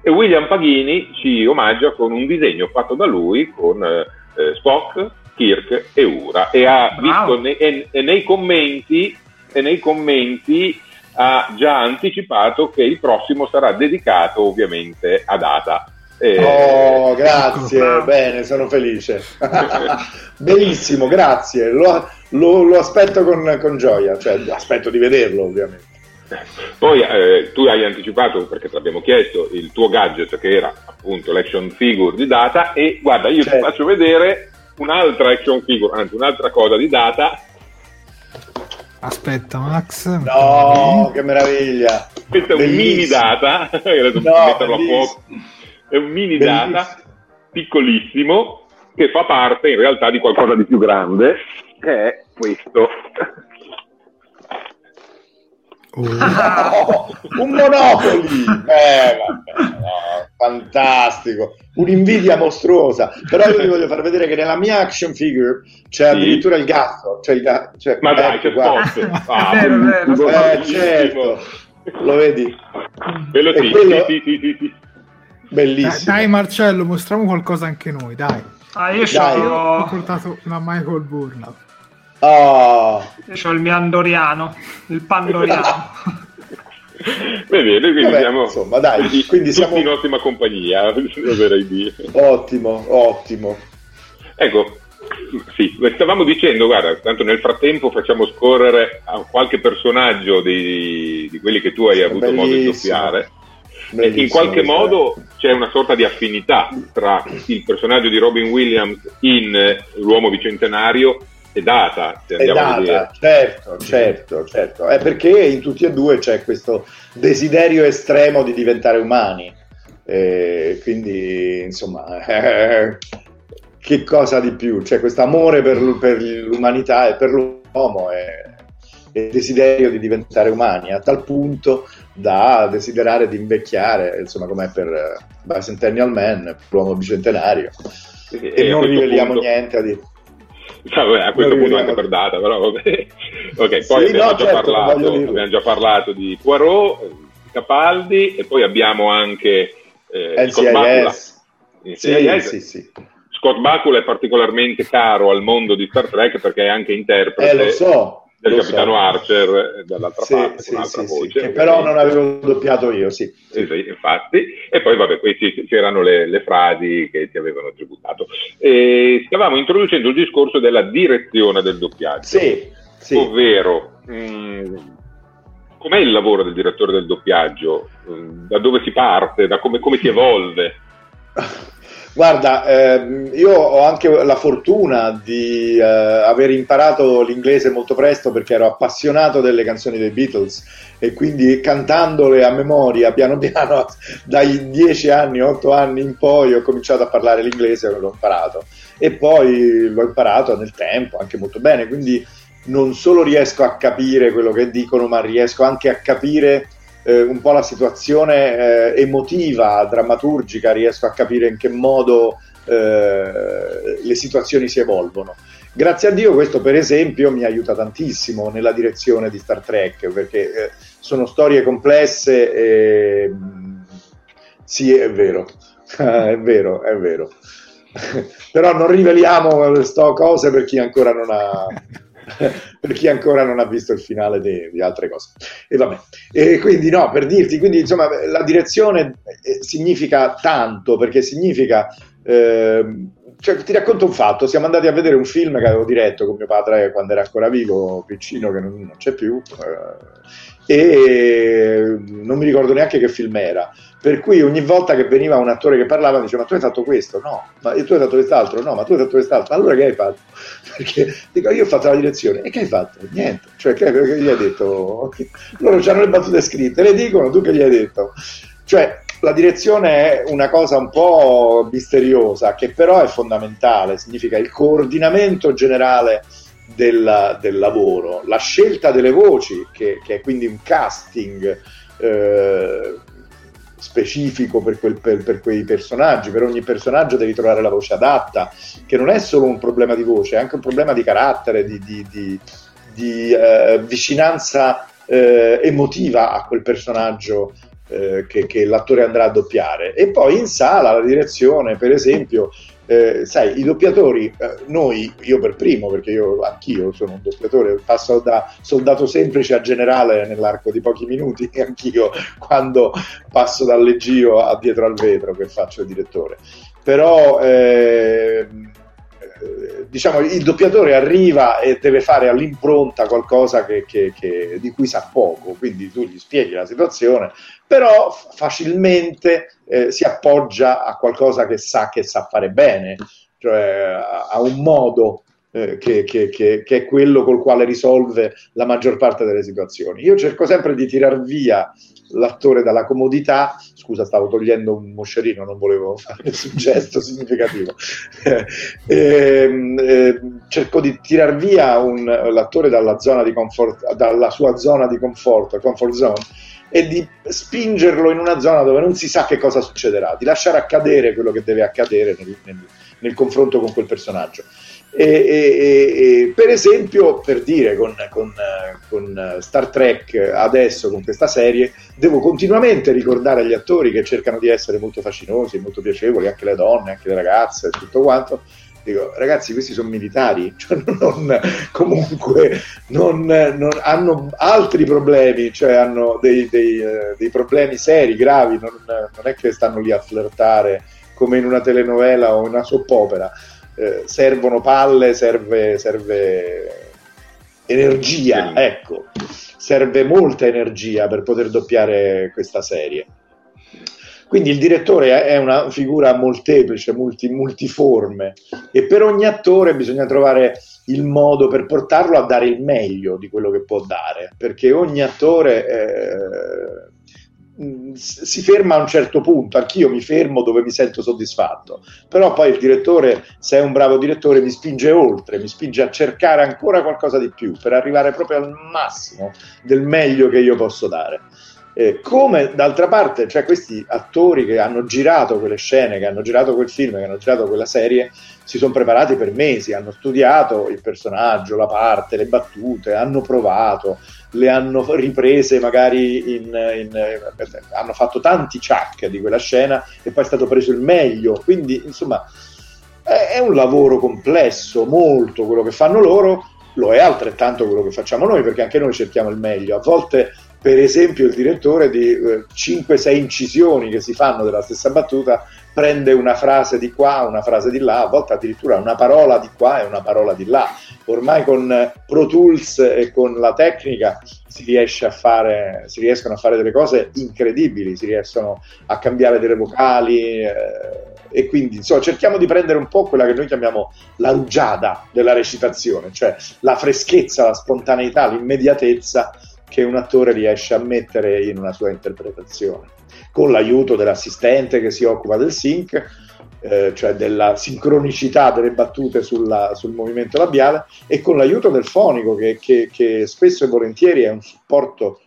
e William Paghini ci omaggia con un disegno fatto da lui con eh, eh, Spock, Kirk e Ura e ha visto ne- e, e nei commenti e nei commenti ha già anticipato che il prossimo sarà dedicato ovviamente a Data. Eh, Oh, grazie, Bravo. bene, sono felice. Bellissimo, grazie. Lo, lo- lo aspetto con, con gioia, cioè aspetto di vederlo ovviamente. Poi eh, tu hai anticipato, perché te l'abbiamo chiesto, il tuo gadget che era appunto l'action figure di Data e guarda, io ti Certo. faccio vedere un'altra action figure, anzi un'altra cosa di Data. Aspetta, Max. No, che meraviglia. Questo è un mini Data, No, metterlo a bellissimo. fuoco. È un mini Bellissimo. Data piccolissimo che fa parte in realtà di qualcosa di più grande che è questo. Oh. Un Monopoli! Eh, vabbè, no, fantastico, un'invidia mostruosa. Però io vi voglio far vedere che nella mia action figure c'è sì. addirittura il gatto. C'è il gatto cioè, Ma dai, che forte! Ah, è vero, è vero. Eh, certo, lo vedi? Quello sì, quello... sì, sì, sì, sì. Bellissimo. Dai, Marcello, mostriamo qualcosa anche noi, dai. Ah, io ho portato una Michael Burnout. Oh. Io ho il mio andoriano, il pandoriano. Bene, quindi Vabbè, siamo, insomma, dai, quindi siamo in ottima compagnia, oserei dire. Ottimo, ottimo. Ecco, sì, stavamo dicendo, guarda, tanto nel frattempo facciamo scorrere a qualche personaggio di, di quelli che tu hai avuto modo di doppiare. Bellissimo, in qualche bellissimo. modo c'è una sorta di affinità tra il personaggio di Robin Williams in L'uomo bicentenario è data, se è data, certo, certo, certo. È perché in tutti e due c'è questo desiderio estremo di diventare umani. E quindi, insomma, eh, che cosa di più? C'è questo amore per, per, l'umanità e per l'uomo e, il desiderio di diventare umani, a tal punto da desiderare di invecchiare, insomma, come per Bicentennial Man, l'uomo bicentenario. E, e non riveliamo punto... niente a dire. Vabbè, a questo punto anche per data, però vabbè. Ok, poi sì, abbiamo, no, già certo, parlato, abbiamo, già parlato, di Poirot, Capaldi e poi abbiamo anche eh, Scott Bakula. Sì, sì, sì. Scott Bakula è particolarmente caro al mondo di Star Trek perché è anche interprete. Eh, lo so del capitano so. Archer dall'altra sì, parte sì, un'altra sì, voce. che però non avevo doppiato io sì, infatti. E poi vabbè questi c'erano le, le, frasi che ti avevano tributato. E stavamo introducendo il discorso della direzione del doppiaggio. Ovvero mh, mm, com'è il lavoro del direttore del doppiaggio? Mm, da dove si parte? Da come, come si evolve Guarda, ehm, io ho anche la fortuna di eh, aver imparato l'inglese molto presto perché ero appassionato delle canzoni dei Beatles e quindi cantandole a memoria piano piano dai 10 anni, 8 anni in poi ho cominciato a parlare l'inglese e l'ho imparato. E poi l'ho imparato nel tempo anche molto bene, quindi non solo riesco a capire quello che dicono ma riesco anche a capire eh, un po' la situazione eh, emotiva, drammaturgica, riesco a capire in che modo eh, le situazioni si evolvono. Grazie a Dio questo per esempio mi aiuta tantissimo nella direzione di Star Trek perché eh, sono storie complesse e sì è vero, è vero, è vero. Però non riveliamo queste cose per chi ancora non ha, per chi ancora non ha visto il finale di, di altre cose. E vabbè, e quindi no, per dirti, quindi insomma la direzione eh, significa tanto perché significa... Eh, cioè, ti racconto un fatto, siamo andati a vedere un film che avevo diretto con mio padre quando era ancora vivo, piccino, che non, non c'è più, eh, e non mi ricordo neanche che film era. Per cui ogni volta che veniva un attore che parlava diceva ma tu hai fatto questo? No, ma tu hai fatto quest'altro? No, ma tu hai fatto quest'altro? Allora che hai fatto? Perché dico io ho fatto la direzione e che hai fatto? Niente, cioè che, che gli hai detto? Loro hanno le battute scritte, le dicono, tu che gli hai detto? Cioè la direzione è una cosa un po' misteriosa che però è fondamentale, significa il coordinamento generale del, del lavoro, la scelta delle voci, che, che è quindi un casting. Eh, specifico per, quel, per, per, quei personaggi, per ogni personaggio devi trovare la voce adatta, che non è solo un problema di voce, è anche un problema di carattere, di, di, di, di eh, vicinanza eh, emotiva a quel personaggio eh, che, che, l'attore andrà a doppiare. E poi in sala la direzione, per esempio, eh, sai, i doppiatori, eh, noi, io per primo, perché io anch'io sono un doppiatore, passo da soldato semplice a generale nell'arco di pochi minuti, anch'io quando passo dal leggio a dietro al vetro che faccio il direttore. Però eh, diciamo, il doppiatore arriva e deve fare all'impronta qualcosa che, che, che, di cui sa poco, quindi tu gli spieghi la situazione, però facilmente eh, si appoggia a qualcosa che sa che sa fare bene, cioè a un modo eh, che, che, che, che, è quello col quale risolve la maggior parte delle situazioni. Io cerco sempre di tirar via l'attore dalla comodità. Scusa, stavo togliendo un moscerino, non volevo fare nessun gesto significativo. eh, eh, cerco di tirar via un, l'attore dalla, zona di comfort, dalla sua zona di conforto, comfort zone, e di spingerlo in una zona dove non si sa che cosa succederà, di lasciare accadere quello che deve accadere nel, nel, nel confronto con quel personaggio. E, e, e, per esempio, per dire con, con, con, Star Trek adesso, con questa serie, devo continuamente ricordare agli attori che cercano di essere molto fascinosi, molto piacevoli, anche le donne, anche le ragazze, tutto quanto. Dico, ragazzi, questi sono militari, cioè non, comunque non, non, hanno altri problemi, cioè hanno dei, dei, eh, dei problemi seri, gravi, non, è che stanno lì a flirtare come in una telenovela o una soppopera eh, servono palle, serve, serve energia, ecco, serve molta energia per poter doppiare questa serie. Quindi il direttore è una figura molteplice, multi, multiforme. E per ogni attore bisogna trovare il modo per portarlo a dare il meglio di quello che può dare, perché ogni attore eh, si ferma a un certo punto, anch'io mi fermo dove mi sento soddisfatto, però poi il direttore, se è un bravo direttore, mi spinge oltre, mi spinge a cercare ancora qualcosa di più per arrivare proprio al massimo del meglio che io posso dare. Eh, come d'altra parte, cioè questi attori che hanno girato quelle scene, che hanno girato quel film, che hanno girato quella serie, si sono preparati per mesi, hanno studiato il personaggio, la parte, le battute, hanno provato, le hanno riprese magari in, in, hanno fatto tanti chuck di quella scena e poi è stato preso il meglio. Quindi insomma è, è un lavoro complesso molto quello che fanno loro lo è altrettanto quello che facciamo noi perché anche noi cerchiamo il meglio. A volte per esempio il direttore di eh, 5-6 incisioni che si fanno della stessa battuta prende una frase di qua, una frase di là, a volte addirittura una parola di qua e una parola di là. Ormai con Pro Tools e con la tecnica si, riesce a fare, si riescono a fare delle cose incredibili, si riescono a cambiare delle vocali. Eh, e quindi insomma, cerchiamo di prendere un po' quella che noi chiamiamo la rugiada della recitazione, cioè la freschezza, la spontaneità, l'immediatezza che un attore riesce a mettere in una sua interpretazione, con l'aiuto dell'assistente che si occupa del sync, eh, cioè della sincronicità delle battute sulla, sul movimento labiale, e con l'aiuto del fonico che, che, che spesso e volentieri è un supporto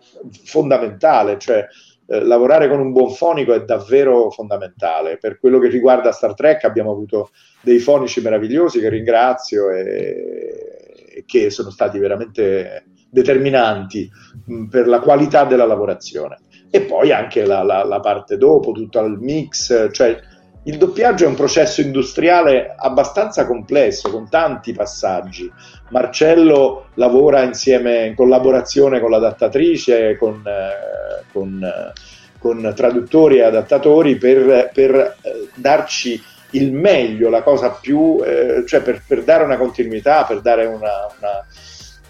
fondamentale, cioè eh, lavorare con un buon fonico è davvero fondamentale. Per quello che riguarda Star Trek abbiamo avuto dei fonici meravigliosi che ringrazio e, e che sono stati veramente determinanti mh, per la qualità della lavorazione. E poi anche la, la, la parte dopo, tutto il mix, cioè il doppiaggio è un processo industriale abbastanza complesso, con tanti passaggi. Marcello lavora insieme in collaborazione con l'adattatrice, con, eh, con, eh, con traduttori e adattatori per, per eh, darci il meglio, la cosa più, eh, cioè per, per, dare una continuità, per dare una, una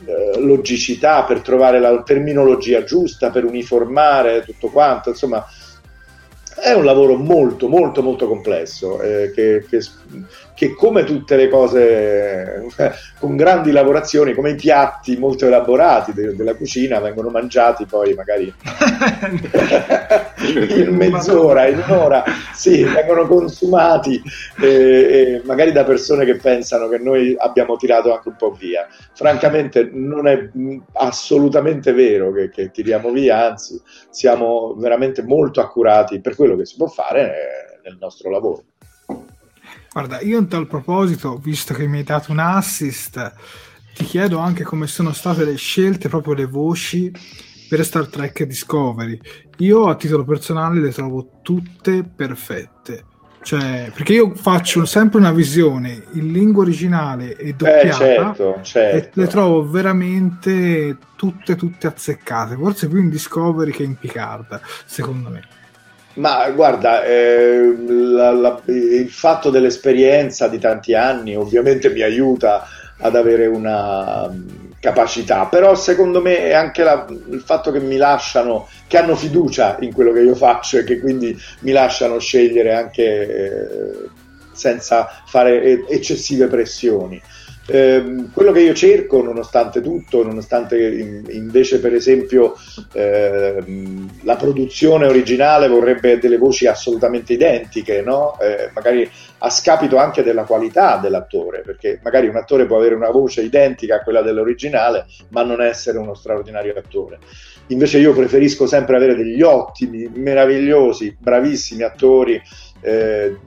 eh, logicità, per trovare la terminologia giusta, per uniformare tutto quanto, insomma è un lavoro molto molto molto complesso eh, che, che, che, come tutte le cose con grandi lavorazioni come i piatti molto elaborati de- della cucina vengono mangiati poi magari in mezz'ora in un'ora sì, vengono consumati eh, eh, magari da persone che pensano che noi abbiamo tirato anche un po' via. Francamente non è assolutamente vero che, che tiriamo via anzi siamo veramente molto accurati per quello che si può fare nel nostro lavoro. Guarda, io in tal proposito, visto che mi hai dato un assist, ti chiedo anche come sono state le scelte, proprio le voci per Star Trek Discovery. Io a titolo personale le trovo tutte perfette. Cioè, perché io faccio sempre una visione in lingua originale e doppiata eh, certo, certo. e le trovo veramente tutte tutte azzeccate, forse più in Discovery che in Picard, secondo me. Ma guarda, eh, la, la, il fatto dell'esperienza di tanti anni ovviamente mi aiuta ad avere una um, capacità, però secondo me è anche la, il fatto che mi lasciano, che hanno fiducia in quello che io faccio e che quindi mi lasciano scegliere anche eh, senza fare eccessive pressioni. Eh, quello che io cerco, nonostante tutto, nonostante in, invece per esempio eh, la produzione originale vorrebbe delle voci assolutamente identiche, no? eh, magari a scapito anche della qualità dell'attore, perché magari un attore può avere una voce identica a quella dell'originale, ma non essere uno straordinario attore. Invece io preferisco sempre avere degli ottimi, meravigliosi, bravissimi attori eh,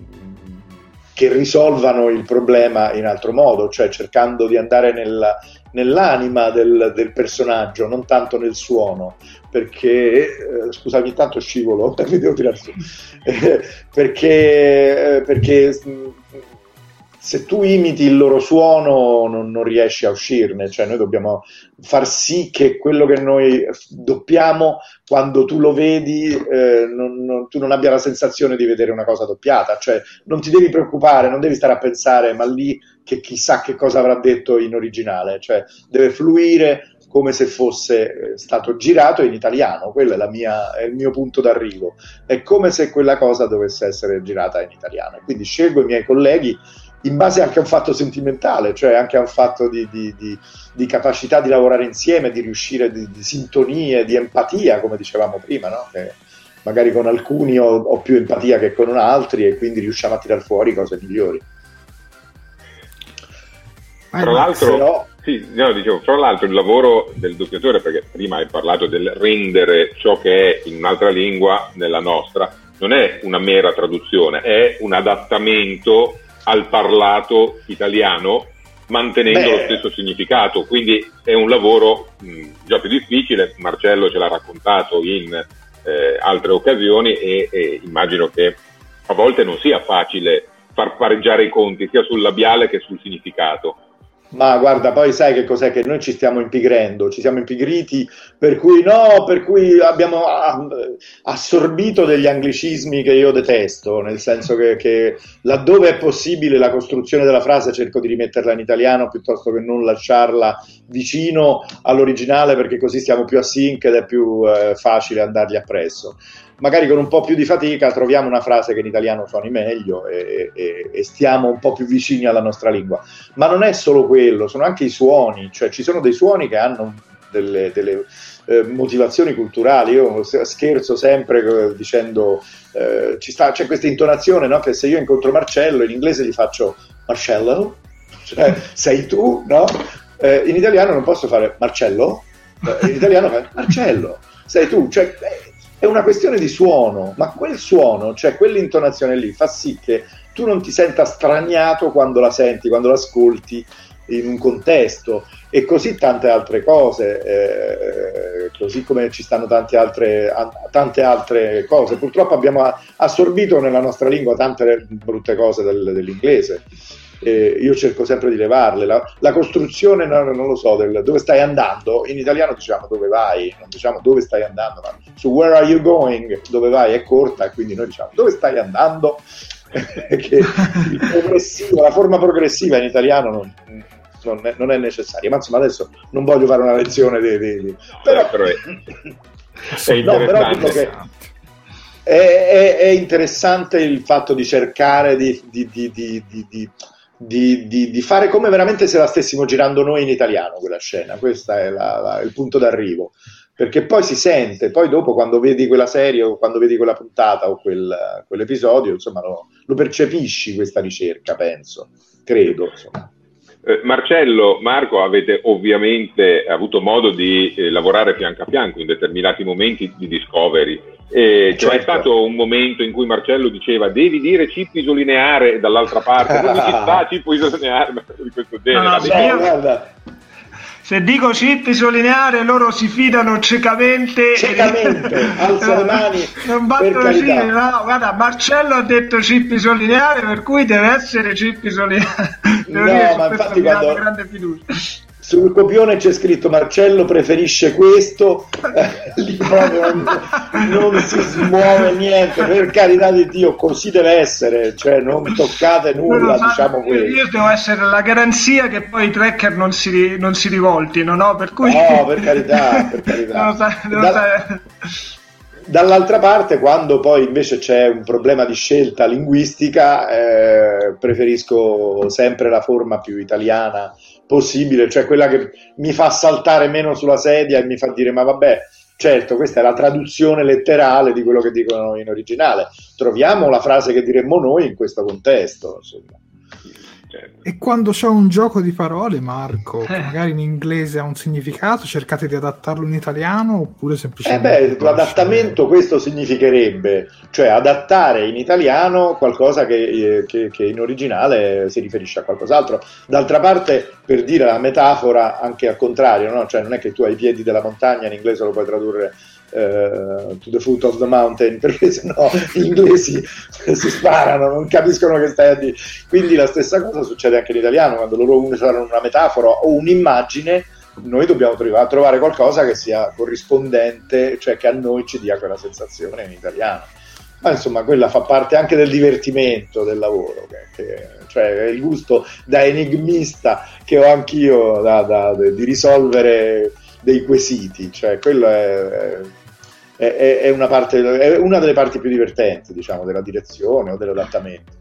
che risolvano il problema in altro modo, cioè cercando di andare nella, nell'anima del, del, personaggio, non tanto nel suono, perché, eh, scusami, intanto scivolo, mi devo tirare su, eh, perché, eh, perché se tu imiti il loro suono non, non, riesci a uscirne, cioè noi dobbiamo far sì che quello che noi doppiamo, quando tu lo vedi, eh, non, non, tu non abbia la sensazione di vedere una cosa doppiata, cioè non ti devi preoccupare, non devi stare a pensare, ma lì che chissà che cosa avrà detto in originale, cioè deve fluire come se fosse eh, stato girato in italiano, quello è, mia, è, il mio punto d'arrivo, è come se quella cosa dovesse essere girata in italiano. Quindi scelgo i miei colleghi in base anche a un fatto sentimentale, cioè anche a un fatto di, di, di, di capacità di lavorare insieme, di riuscire, di, sintonie, di empatia, come dicevamo prima, no? che magari con alcuni ho, ho, più empatia che con altri e quindi riusciamo a tirar fuori cose migliori. Tra l'altro, Però... sì, no, dicevo, tra l'altro il lavoro del doppiatore, perché prima hai parlato del rendere ciò che è in un'altra lingua nella nostra, non è una mera traduzione, è un adattamento al parlato italiano mantenendo Beh. lo stesso significato, quindi è un lavoro mh, già più difficile, Marcello ce l'ha raccontato in eh, altre occasioni e, e, immagino che a volte non sia facile far pareggiare i conti sia sul labiale che sul significato. Ma guarda, poi sai che cos'è? Che noi ci stiamo impigrendo, ci siamo impigriti per cui no, per cui abbiamo ah, assorbito degli anglicismi che io detesto, nel senso che, che, laddove è possibile la costruzione della frase cerco di rimetterla in italiano piuttosto che non lasciarla vicino all'originale perché così stiamo più a sync ed è più eh, facile andargli appresso magari con un po' più di fatica troviamo una frase che in italiano suoni meglio e, e, e, stiamo un po' più vicini alla nostra lingua. Ma non è solo quello, sono anche i suoni, cioè ci sono dei suoni che hanno delle, delle eh, motivazioni culturali. Io scherzo sempre eh, dicendo eh, sta, c'è questa intonazione no? che se io incontro Marcello in inglese gli faccio Marcello, cioè sei tu, no? Eh, in italiano non posso fare Marcello, eh, in italiano fa Marcello, sei tu, cioè è una questione di suono, ma quel suono, cioè quell'intonazione lì, fa sì che tu non ti senta straniato quando la senti, quando l'ascolti in un contesto e così tante altre cose, eh, così come ci stanno tante altre, tante altre cose. Purtroppo abbiamo assorbito nella nostra lingua tante brutte cose del, dell'inglese eh, io cerco sempre di levarle. La, la costruzione, no, non lo so, del, dove stai andando, in italiano diciamo dove vai, non diciamo dove stai andando, ma su where are you going, dove vai è corta quindi noi diciamo dove stai andando, che la forma progressiva in italiano non, non, è, non, è, necessaria, ma insomma adesso non voglio fare una lezione di... di, di... Però, però, è, è no, però dico che è, è, è, interessante il fatto di cercare di, di, di, di di, di, di, fare come veramente se la stessimo girando noi in italiano quella scena, questo è la, la, il punto d'arrivo, perché poi si sente, poi dopo quando vedi quella serie o quando vedi quella puntata o quel, quell'episodio, insomma lo, lo, percepisci questa ricerca, penso, credo. Insomma. Eh, Marcello, Marco, avete ovviamente avuto modo di eh, lavorare fianco a fianco in determinati momenti di Discovery. Eh, certo. C'è stato un momento in cui Marcello diceva devi dire chip isolineare dall'altra parte, non ci sta chip isolineare di questo genere. No, no, io, guarda, se dico chip isolineare loro si fidano ciecamente. Ciecamente alza le mani non battono ciglio no guarda Marcello ha detto chip isolineare per cui deve essere chip isolineare no ma infatti quando grande fiducia sul copione c'è scritto Marcello preferisce questo, lì proprio non, non, si smuove niente, per carità di Dio, così deve essere, cioè non toccate nulla, no, diciamo quello. Io devo essere la garanzia che poi i tracker non si, non si rivoltino, no? Per cui... No, per carità, per carità. devo sa- devo da, Dall'altra parte, quando poi invece c'è un problema di scelta linguistica, eh, preferisco sempre la forma più italiana possibile, cioè quella che mi fa saltare meno sulla sedia e mi fa dire ma vabbè, certo, questa è la traduzione letterale di quello che dicono in originale. Troviamo la frase che diremmo noi in questo contesto, insomma. E quando c'è un gioco di parole, Marco, che magari in inglese ha un significato, cercate di adattarlo in italiano oppure Eh semplicemente... beh, l'adattamento questo significherebbe, cioè adattare in italiano qualcosa che, eh, che- che in originale si riferisce a qualcos'altro. D'altra parte, per dire la metafora, anche al contrario, no? cioè non è che tu hai i piedi della montagna, in inglese lo puoi tradurre eh, to the foot of the mountain, perché sennò gli inglesi si sparano, non capiscono che stai a dire. Quindi la stessa cosa succede anche in italiano, quando loro usano una metafora o un'immagine, noi dobbiamo trovare, qualcosa che sia corrispondente, cioè che a noi ci dia quella sensazione in italiano. Ma insomma, quella fa parte anche del divertimento del lavoro, che, che- cioè il gusto da enigmista che ho anch'io da- da- di risolvere dei quesiti, cioè quello è- è- è una, parte, è una delle parti più divertenti, diciamo, della direzione o dell'adattamento.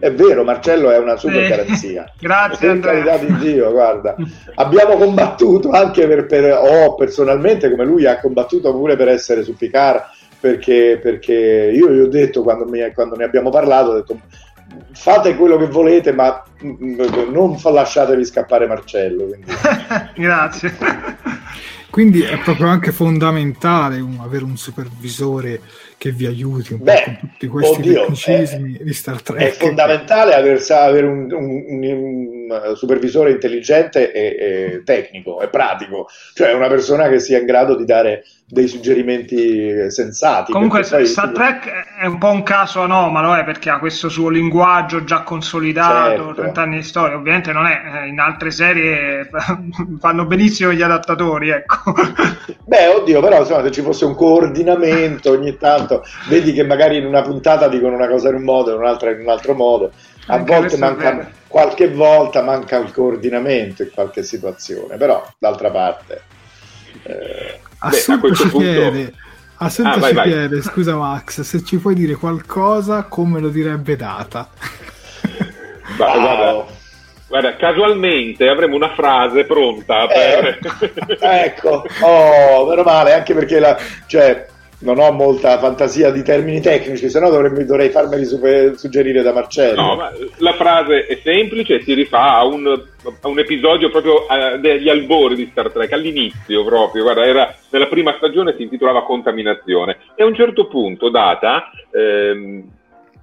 È vero, Marcello è una super Sì. garanzia. Grazie, Per carità di Dio, guarda, abbiamo combattuto anche per, per o personalmente come lui ha combattuto pure per essere su Picard perché, perché io gli ho detto quando, mi- quando ne abbiamo parlato ho detto fate quello che volete ma mm, non fa- lasciatevi scappare Marcello Grazie. Quindi è proprio anche fondamentale un- avere un supervisore che vi aiuti un po' Beh, con tutti questi oddio, tecnicismi di Star Trek. è fondamentale aver- avere un, un- un- un supervisore intelligente e, e tecnico e pratico cioè una persona che sia in grado di dare dei suggerimenti sensati Comunque poi- Star Trek è un po' un caso anomalo eh, perché ha questo suo linguaggio già consolidato, Certo. 30 anni di storia, ovviamente non è, eh, in altre serie fanno benissimo gli adattatori, ecco. Beh, oddio, però insomma, se ci fosse un coordinamento ogni tanto, vedi che magari in una puntata dicono una cosa in un modo e in un'altra in un altro modo. A volte manca, qualche volta manca il coordinamento in qualche situazione, però d'altra parte. eh, Assunto questo ci punto- chiede, Assunto Ah, vai, ci vai. chiede, scusa Max, se ci puoi dire qualcosa come lo direbbe Data. Guarda, wow. guarda, guarda, casualmente avremo una frase pronta per... Eh, ecco, oh, meno male, anche perché la, cioè, non ho molta fantasia di termini tecnici, se no dovrei, dovrei farmeli super- suggerire da Marcello. No, ma la frase è semplice e si rifà a un, a un episodio proprio eh, degli albori di Star Trek, all'inizio proprio, guarda, era nella prima stagione si intitolava Contaminazione e a un certo punto, data ehm,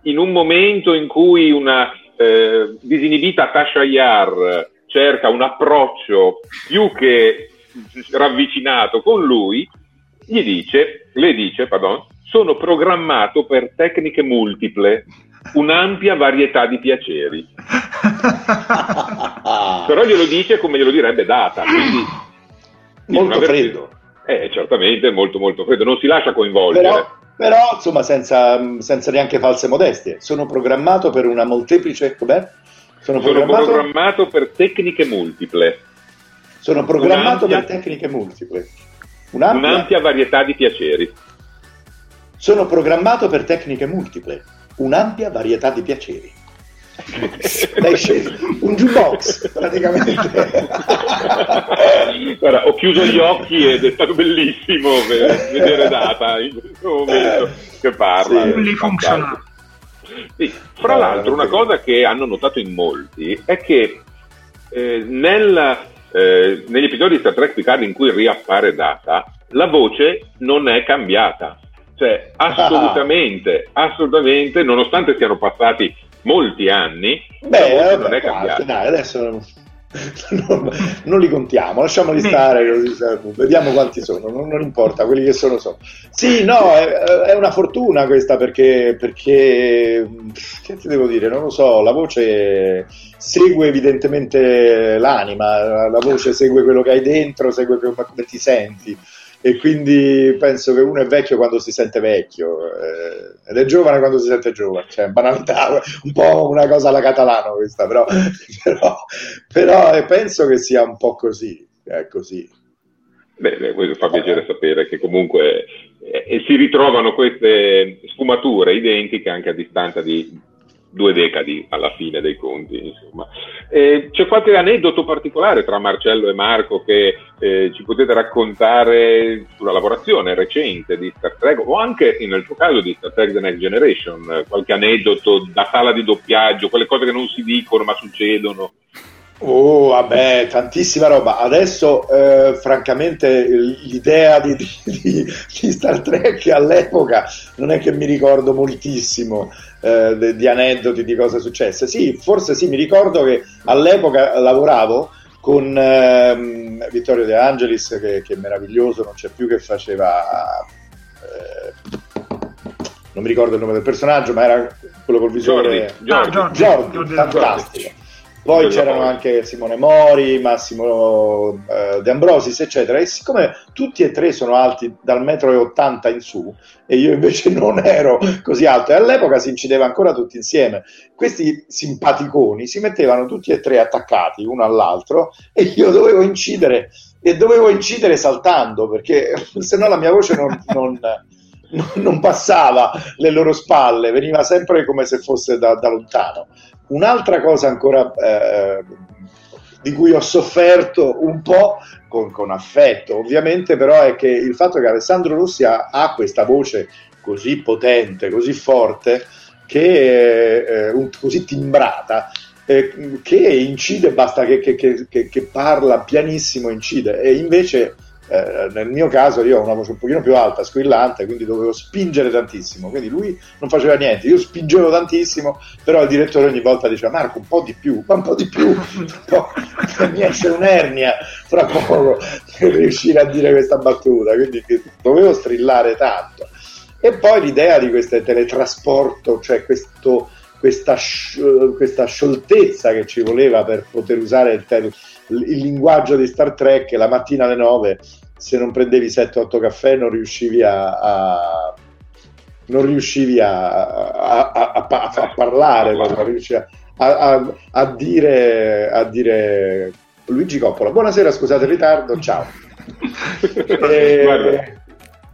in un momento in cui una eh, disinibita Tasha Yar cerca un approccio più che ravvicinato con lui, gli dice, le dice, pardon, sono programmato per tecniche multiple, un'ampia varietà di piaceri. Però glielo dice come glielo direbbe Data, quindi Molto freddo. Eh, certamente molto molto freddo, non si lascia coinvolgere. Però, però, insomma, senza, senza neanche false modestie, sono programmato per una molteplice. Com'è? Sono Sono programmato, programmato per tecniche multiple, sono programmato un'ampia- per tecniche multiple. Un'ampia- un'ampia varietà di piaceri. Sono programmato per tecniche multiple. Un'ampia varietà di piaceri. L'hai scelto. Un jukebox, praticamente. Guarda, ho chiuso gli occhi ed è stato bellissimo ve- vedere Data in questo momento che parla. Sì. funziona. Sì, fra No, l'altro, una cosa che hanno notato in molti è che eh, nel, eh, negli episodi di Star Trek Picard in cui riappare Data, la voce non è cambiata. Cioè, assolutamente, assolutamente, nonostante siano passati molti anni, la Beh, voce vabbè, non è cambiata. dai, adesso non, non li contiamo, lasciamoli stare, vediamo quanti sono, non, non importa, quelli che sono sono. Sì, no, è, è una fortuna questa perché, perché, che ti devo dire, non lo so, la voce segue evidentemente l'anima, la voce segue quello che hai dentro, segue come, come ti senti. E quindi penso che uno è vecchio quando si sente vecchio eh, ed è giovane quando si sente giovane, cioè banalità, un po' una cosa alla catalano questa, però, però, però eh, penso che sia un po' così, è così. Beh, questo fa piacere sapere che comunque eh, si ritrovano queste sfumature identiche anche a distanza di due decadi alla fine dei conti. Insomma. Eh, c'è qualche aneddoto particolare tra Marcello e Marco che eh, ci potete raccontare sulla lavorazione recente di Star Trek o anche nel tuo caso di Star Trek The Next Generation, qualche aneddoto da sala di doppiaggio, quelle cose che non si dicono ma succedono. Oh, vabbè, tantissima roba. Adesso, eh, francamente, l'idea di, di, di, Star Trek all'epoca non è che mi ricordo moltissimo eh, di, di aneddoti di cose successe. Sì, forse sì, mi ricordo che all'epoca lavoravo con ehm, Vittorio De Angelis, che, che, è meraviglioso, non c'è più, che faceva... Eh, non mi ricordo il nome del personaggio, ma era quello col visore... Jordi, Jordi, Jordi, Jordi fantastico poi c'erano anche Simone Mori, Massimo eh, De Ambrosis, eccetera. E siccome tutti e tre sono alti dal metro e 80 in su, e io invece non ero così alto, e all'epoca si incideva ancora tutti insieme, questi simpaticoni si mettevano tutti e tre attaccati uno all'altro, e io dovevo incidere, e dovevo incidere saltando, perché se no la mia voce non, non non passava le loro spalle, veniva sempre come se fosse da, da lontano. Un'altra cosa ancora eh, di cui ho sofferto un po' con, con, affetto, ovviamente, però è che il fatto che Alessandro Rossi ha, ha questa voce così potente, così forte, che eh, così timbrata, eh, che incide, basta che, che, che, parla pianissimo, incide, e invece eh, nel mio caso io ho una voce un pochino più alta, squillante, quindi dovevo spingere tantissimo, quindi lui non faceva niente, io spingevo tantissimo, però il direttore ogni volta diceva Marco un po' di più, ma un po' di più, mi esce un'ernia fra poco per riuscire a dire questa battuta, quindi dovevo strillare tanto. E poi l'idea di questo teletrasporto, cioè questo, questa, questa scioltezza che ci voleva per poter usare il teletrasporto il linguaggio di Star Trek la mattina alle 9 se non prendevi 7-8 caffè non riuscivi a, a non riuscivi a, a, a parlare, non riuscivi a, dire, a dire Luigi Coppola. Buonasera, scusate il ritardo, ciao. e... guarda,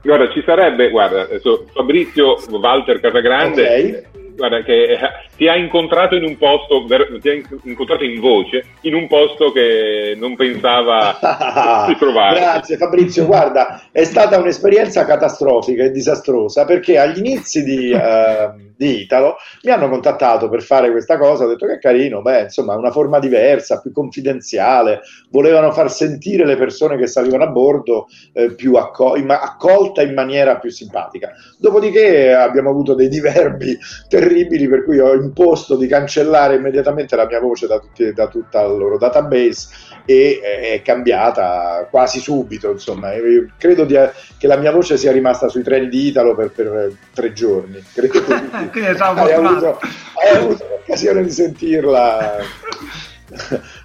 guarda, ci sarebbe, guarda, Fabrizio Walter Casagrande okay guarda, che eh, ti ha incontrato in un posto, ti ha incontrato in voce, in un posto che non pensava di trovare. Grazie Fabrizio, guarda, è stata un'esperienza catastrofica e disastrosa perché agli inizi di, uh, di Italo mi hanno contattato per fare questa cosa, ho detto che è carino, beh, insomma, una forma diversa, più confidenziale, volevano far sentire le persone che salivano a bordo eh, più acco- in ma- accolta in maniera più simpatica. Dopodiché abbiamo avuto dei diverbi terribili terribili per cui ho imposto di cancellare immediatamente la mia voce da, tutti, da tutta la loro database e è cambiata quasi subito insomma. Io credo di, che la mia voce sia rimasta sui treni di Italo per, per tre giorni. Credo che hai avuto, hai avuto l'occasione di sentirla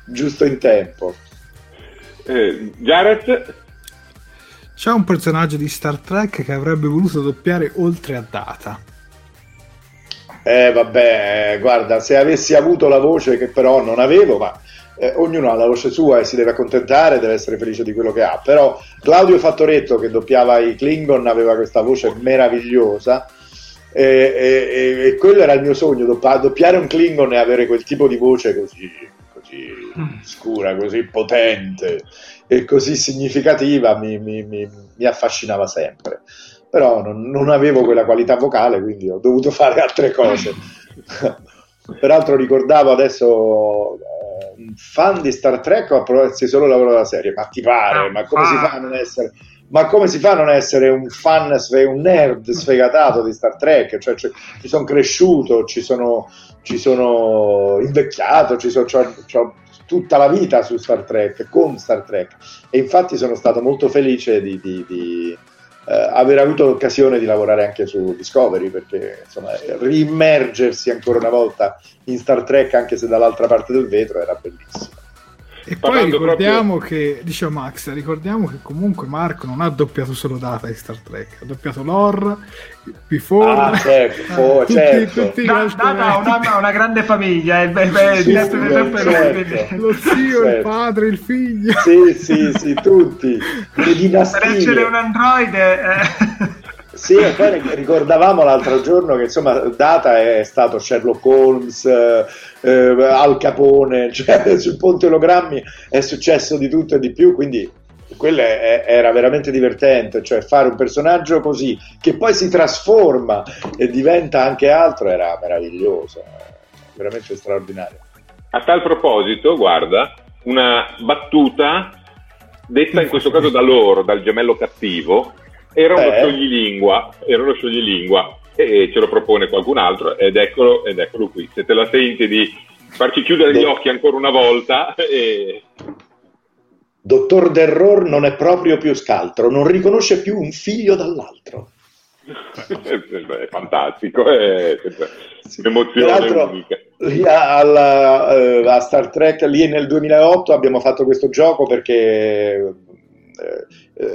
giusto in tempo. Eh, Jared? C'è un personaggio di Star Trek che avrebbe voluto doppiare oltre a Data eh vabbè, guarda, se avessi avuto la voce che però non avevo, ma eh, ognuno ha la voce sua e si deve accontentare, deve essere felice di quello che ha. Però Claudio Fattoretto, che doppiava i Klingon, aveva questa voce meravigliosa. E, e, e quello era il mio sogno, doppiare un Klingon e avere quel tipo di voce così, così scura, così potente e così significativa mi, mi, mi, mi affascinava sempre però non, non, avevo quella qualità vocale, quindi ho dovuto fare altre cose. Peraltro ricordavo adesso eh, un fan di Star Trek o approvarsi solo lavoro della serie, ma ti pare, ah, ma come si fa a non essere ma come si fa a non essere un fan, un nerd sfegatato di Star Trek? Cioè, cioè, ci sono cresciuto, ci sono, ci sono invecchiato, ci sono, c'ho, c'ho tutta la vita su Star Trek, con Star Trek. E infatti sono stato molto felice di, di, di aver avuto l'occasione di lavorare anche su Discovery perché insomma riimmergersi ancora una volta in Star Trek anche se dall'altra parte del vetro era bellissimo E poi ricordiamo proprio- che, dice Max, ricordiamo che comunque Marco non ha doppiato solo Data in Star Trek, ha doppiato Lore, Before, Ah, certo, eh, oh, tutti, certo. tutti Da- Data ha una, una grande famiglia, il, il, il, Sì, di sì, certo. lo zio, il Certo. padre, il figlio. Sì, sì, sì, tutti. Le Per essere un androide... eh, Sì, e poi ricordavamo l'altro giorno che insomma Data è stato Sherlock Holmes, eh, eh, Al Capone, cioè sul ponte ologrammi è successo di tutto e di più, quindi quello è- era veramente divertente, cioè fare un personaggio così che poi si trasforma e diventa anche altro era meraviglioso, veramente straordinario. A tal proposito, guarda, una battuta detta in questo caso da loro, dal gemello cattivo, era uno Eh. scioglilingua, era uno scioglilingua e ce lo propone qualcun altro ed eccolo, ed eccolo qui. Se te la senti di farci chiudere gli occhi ancora una volta e... Dottor Derror non è proprio più scaltro, non riconosce più un figlio dall'altro. è fantastico, è un'emozione Peraltro, unica. lì a, alla- eh, a Star Trek, lì nel 2008 abbiamo fatto questo gioco perché eh, eh,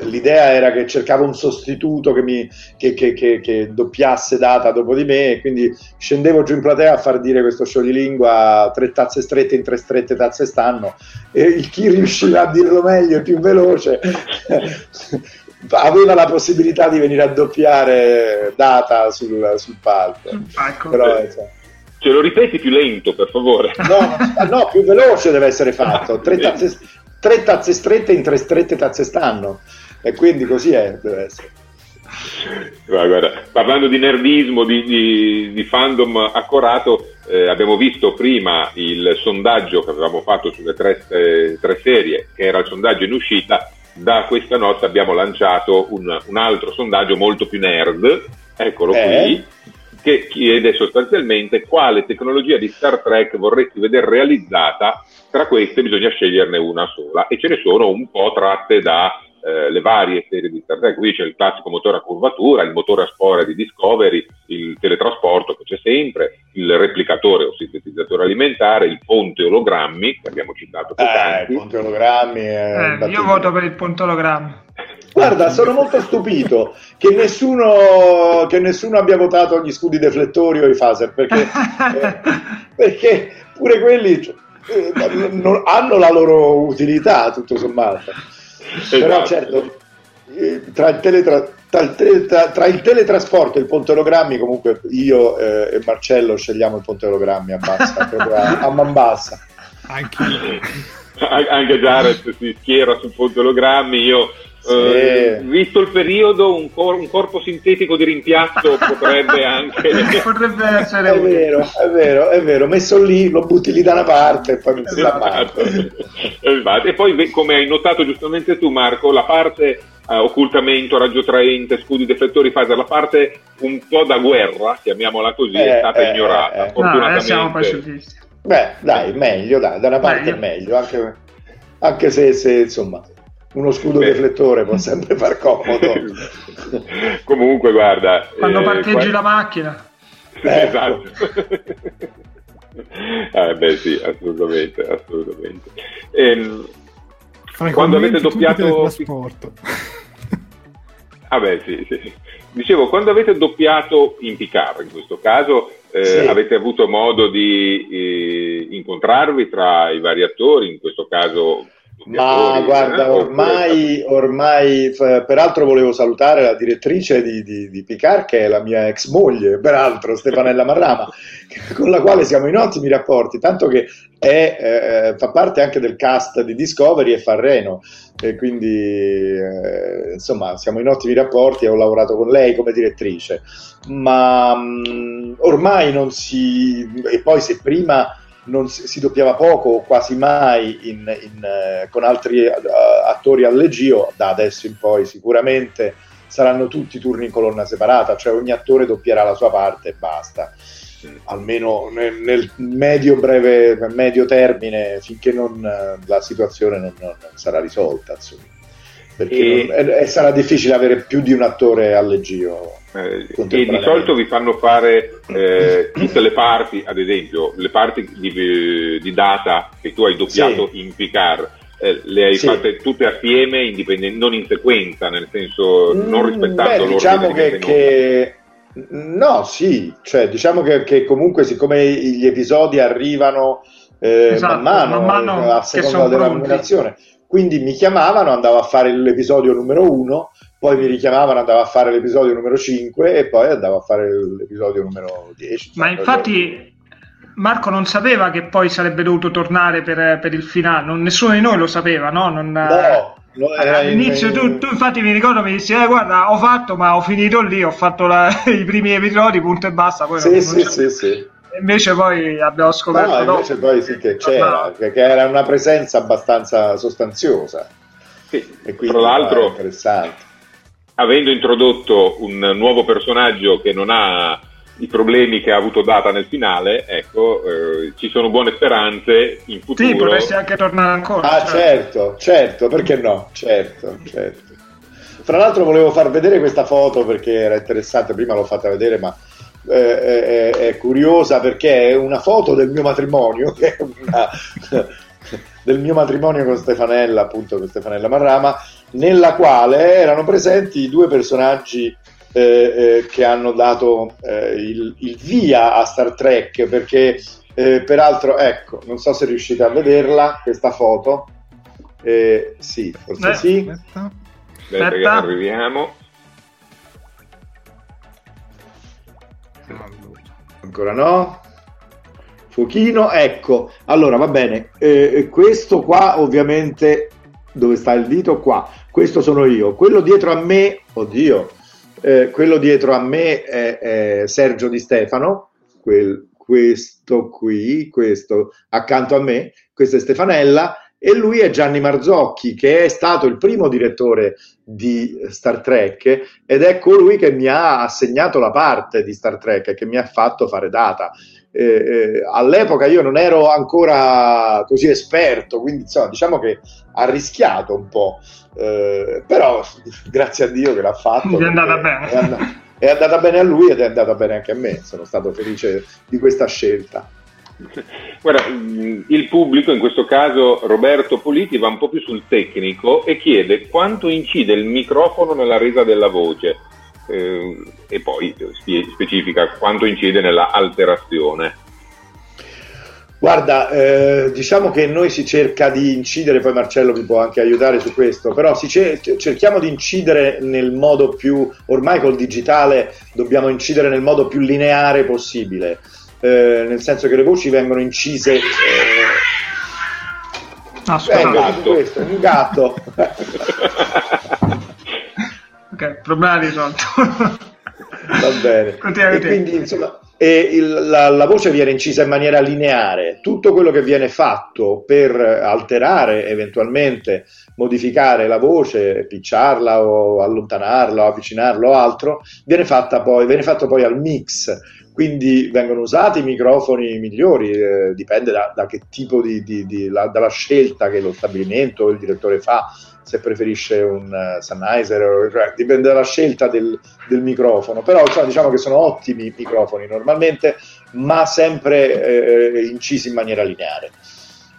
l'idea era che cercavo un sostituto che, mi, che, che- che- che doppiasse data dopo di me e quindi scendevo giù in platea a far dire questo scioglilingua tre tazze strette in tre strette tazze stanno e chi riusciva a dirlo meglio e più veloce aveva la possibilità di venire a doppiare data sul, sul palco ecco. però insomma, Ce lo ripeti più lento, per favore. No, no, più veloce deve essere fatto. Tre tazze, tre tazze strette in tre strette tazze stanno. E quindi così è, deve essere. Guarda, guarda, parlando di nerdismo, di, di- di fandom accorato, eh, abbiamo visto prima il sondaggio che avevamo fatto sulle tre, eh, tre serie, che era il sondaggio in uscita. Da questa notte abbiamo lanciato un, un altro sondaggio molto più nerd, eccolo Eh? qui, che chiede sostanzialmente quale tecnologia di Star Trek vorresti vedere realizzata. Tra queste bisogna sceglierne una sola e ce ne sono un po' tratte da eh, le varie serie di Star Trek. Qui c'è il classico motore a curvatura, il motore a spore di Discovery, il teletrasporto che c'è sempre, il replicatore o sintetizzatore alimentare, il ponte ologrammi che abbiamo citato Eh, poc'anzi. il ponte ologrammi. è Eh, io voto per il pontologramma. Guarda, sono molto stupito che nessuno, che nessuno abbia votato gli scudi deflettori o i phaser perché, eh, perché pure quelli cioè, eh, hanno la loro utilità, tutto sommato. Però Esatto. certo, eh, tra il, teletra- tra il tele- tra- il teletrasporto e il ponte ologrammi, comunque io eh, e Marcello scegliamo il ponte ologrammi a bassa, proprio a, a man bassa. Anche An- anche Jared si schiera sul ponte ologrammi. Io, Sì. eh, visto il periodo, un, cor- un corpo sintetico di rimpiazzo potrebbe anche. Potrebbe essere È vero, è vero, è vero, messo lì, lo butti lì da una parte e poi fa Esatto. male. Esatto. E poi, come hai notato giustamente tu, Marco, la parte eh, occultamento, raggio traente, scudi deflettori, phaser, la parte un po' da guerra, chiamiamola così, è Eh, stata eh, ignorata. eh, eh. No, Fortunatamente. adesso siamo pacifisti. Beh, dai, meglio, dai, da una parte Meglio. è meglio, anche, anche se, se, insomma uno scudo Beh. deflettore può sempre far comodo. Comunque, guarda. Quando eh, parcheggi qua- la macchina. esatto. Eh, beh, sì, assolutamente, assolutamente. Ehm, Quando avete doppiato-. Ah beh, sì, sì. Dicevo, quando avete doppiato in Picard, in questo caso, eh, Sì. avete avuto modo di eh, incontrarvi tra i vari attori, in questo caso... Ma doppiatori, guarda, eh, ormai, ormai, peraltro volevo salutare la direttrice di, di, di Picard, che è la mia ex moglie, peraltro Stefanella Marrama, con la quale siamo in ottimi rapporti, tanto che è, eh, fa parte anche del cast di Discovery e fa Reno, e quindi eh, insomma siamo in ottimi rapporti e ho lavorato con lei come direttrice, ma mh, ormai non si... e poi se prima non si, si doppiava poco o quasi mai in- in, eh, con altri eh, attori al leggio, da adesso in poi sicuramente saranno tutti turni in colonna separata, cioè ogni attore doppierà la sua parte e basta. Almeno nel, nel medio breve medio termine, finché non, eh, la situazione non, non- non sarà risolta. insomma. Perché E- non- e- sarà difficile avere più di un attore al leggio. Eh, e di solito vi fanno fare eh, tutte le parti, ad esempio, le parti di, di data che tu hai doppiato in Picard, eh, le hai Sì. fatte tutte assieme, indipendenti, non in sequenza, nel senso non Mm, rispettando beh, l'ordine diciamo di che, che- no, sì, cioè diciamo che, che comunque siccome gli episodi arrivano eh, Esatto, man mano, man mano eh, a seconda della pronti. Quindi mi chiamavano, andavo a fare l'episodio numero 1, poi mi richiamavano, andavo a fare l'episodio numero 5 e poi andavo a fare l'episodio numero 10. Ma infatti Marco non sapeva che poi sarebbe dovuto tornare per, per il finale, non- nessuno di noi lo sapeva, no? Non- No, in- All'inizio in- tu, tu infatti mi ricordo mi dissi, eh guarda, ho fatto, ma ho finito lì, ho fatto la- i primi episodi, punto e basta. Poi non- Sì, non sì, c'è- sì, sì. Invece poi abbiamo scoperto No, dopo. invece poi sì che c'era, No. che, era una presenza abbastanza sostanziosa. Sì, E quindi Tra l'altro, interessante. avendo introdotto un nuovo personaggio che non ha i problemi che ha avuto Data nel finale, ecco, eh, ci sono buone speranze in futuro. Sì, potresti anche tornare ancora. Ah, certo. certo, certo, perché no? Certo, certo. Fra l'altro volevo far vedere questa foto perché era interessante, prima l'ho fatta vedere, ma eh, è, è curiosa perché è una foto del mio matrimonio, che è una- del mio matrimonio con Stefanella, appunto con Stefanella Marrama, nella quale erano presenti i due personaggi eh, eh, che hanno dato eh, il, il via a Star Trek, perché eh, peraltro, ecco, non so se riuscite a vederla, questa foto. Eh, sì, forse Eh. sì. Aspetta. Aspetta. arriviamo. Ancora no. Fuochino, ecco. Allora, va bene. Eh, questo qua, ovviamente, dove sta il dito? Qua. Questo sono io. Quello dietro a me, oddio, eh, quello dietro a me è, è Sergio Di Stefano. Quel- questo qui, questo accanto a me, questa è Stefanella. E lui è Gianni Marzocchi, che è stato il primo direttore di Star Trek ed è colui che mi ha assegnato la parte di Star Trek e che mi ha fatto fare data. Eh, eh, all'epoca io non ero ancora così esperto, quindi insomma, diciamo che ha rischiato un po', Eh, però grazie a Dio che l'ha fatto. È andata bene. È, and- è andata bene a lui ed è andata bene anche a me, sono stato felice di questa scelta. Guarda, mh, il pubblico, in questo caso Roberto Politi, va un po' più sul tecnico e chiede quanto incide il microfono nella resa della voce eh, e poi specifica quanto incide nella alterazione. Guarda, eh, diciamo che noi si cerca di incidere, poi Marcello mi può anche aiutare su questo, però cer- cerchiamo di incidere nel modo più, ormai col digitale dobbiamo incidere nel modo più lineare possibile, eh, nel senso che le voci vengono incise... eh, Ah, eh, scusate. vedi questo, un gatto. Ok, problema risolto. Va bene. Continua, e quindi insomma e il- la, la voce viene incisa in maniera lineare. Tutto quello che viene fatto per alterare, eventualmente modificare la voce, picciarla o allontanarla o avvicinarla o altro, viene, fatta poi, viene fatto poi al mix. Quindi vengono usati i microfoni migliori, eh, dipende da, da che tipo di, di- di- la- dalla scelta che lo stabilimento o il direttore fa se preferisce un uh, Sennheiser, cioè, dipende dalla scelta del, del microfono, però insomma, diciamo che sono ottimi microfoni normalmente, ma sempre eh, incisi in maniera lineare.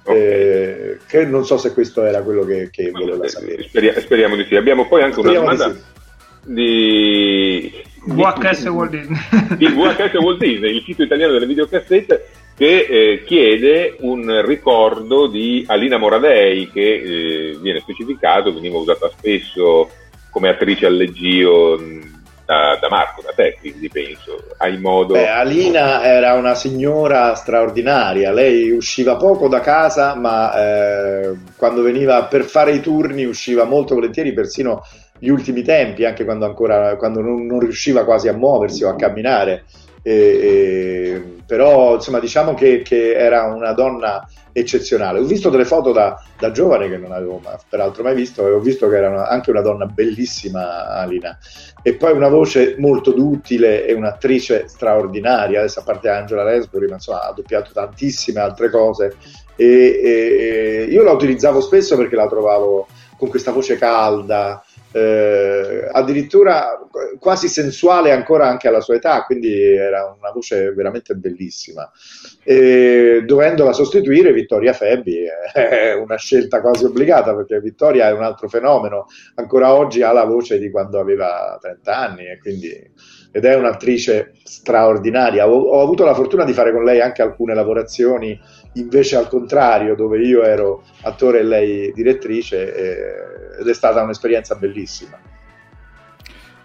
Eh, che non so se questo era quello che, che voleva sapere. Speria- speriamo di sì. Abbiamo poi anche una Speriamo di domanda sì. di, VHS Walt Disney. il VHS Walt Disney, il sito italiano delle videocassette, che eh, chiede un ricordo di Alina Moradei, che eh, viene specificato, veniva usata spesso come attrice al leggio mh, da, da Marco, da te, quindi penso, hai modo... Beh, Alina era una signora straordinaria, lei usciva poco da casa, ma eh, quando veniva per fare i turni usciva molto volentieri, persino gli ultimi tempi, anche quando, ancora, quando non, non riusciva quasi a muoversi o a camminare. E- e- però insomma diciamo che, che era una donna eccezionale. Ho visto delle foto da, da giovane che non avevo ma- peraltro mai visto e ho visto che era una- anche una donna bellissima Alina e poi una voce molto duttile e un'attrice straordinaria, adesso a parte Angela Lansbury, ma insomma ha doppiato tantissime altre cose e- e io la utilizzavo spesso perché la trovavo con questa voce calda, eh, addirittura quasi sensuale ancora anche alla sua età, quindi era una voce veramente bellissima. E, dovendola sostituire, Vittoria Febbi è una scelta quasi obbligata perché Vittoria è un altro fenomeno, ancora oggi ha la voce di quando aveva 30 anni e quindi ed è un'attrice straordinaria. Ho, ho, avuto la fortuna di fare con lei anche alcune lavorazioni, invece al contrario, dove io ero attore e lei direttrice, eh, ed è stata un'esperienza bellissima.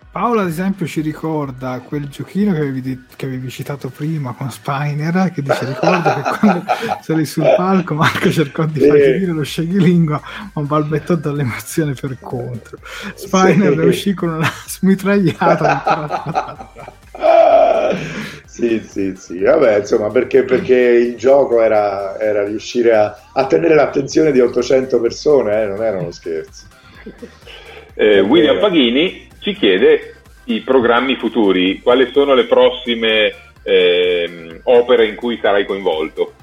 Paola, ad esempio, ci ricorda quel giochino che avevi, che avevi citato prima con Spiner, che dice: Ricordo che quando sei sul palco, Marco cercò di sì. fargli dire lo sceglilingua, ma balbettò dall'emozione per contro. Spiner sì. uscì con una smitragliata. sì, sì, sì, vabbè, insomma, perché, perché il gioco era, era riuscire a, a, tenere l'attenzione di 800 persone, eh, non erano scherzi. Eh, William Paghini ci chiede i programmi futuri, quali sono le prossime eh, opere in cui sarai coinvolto?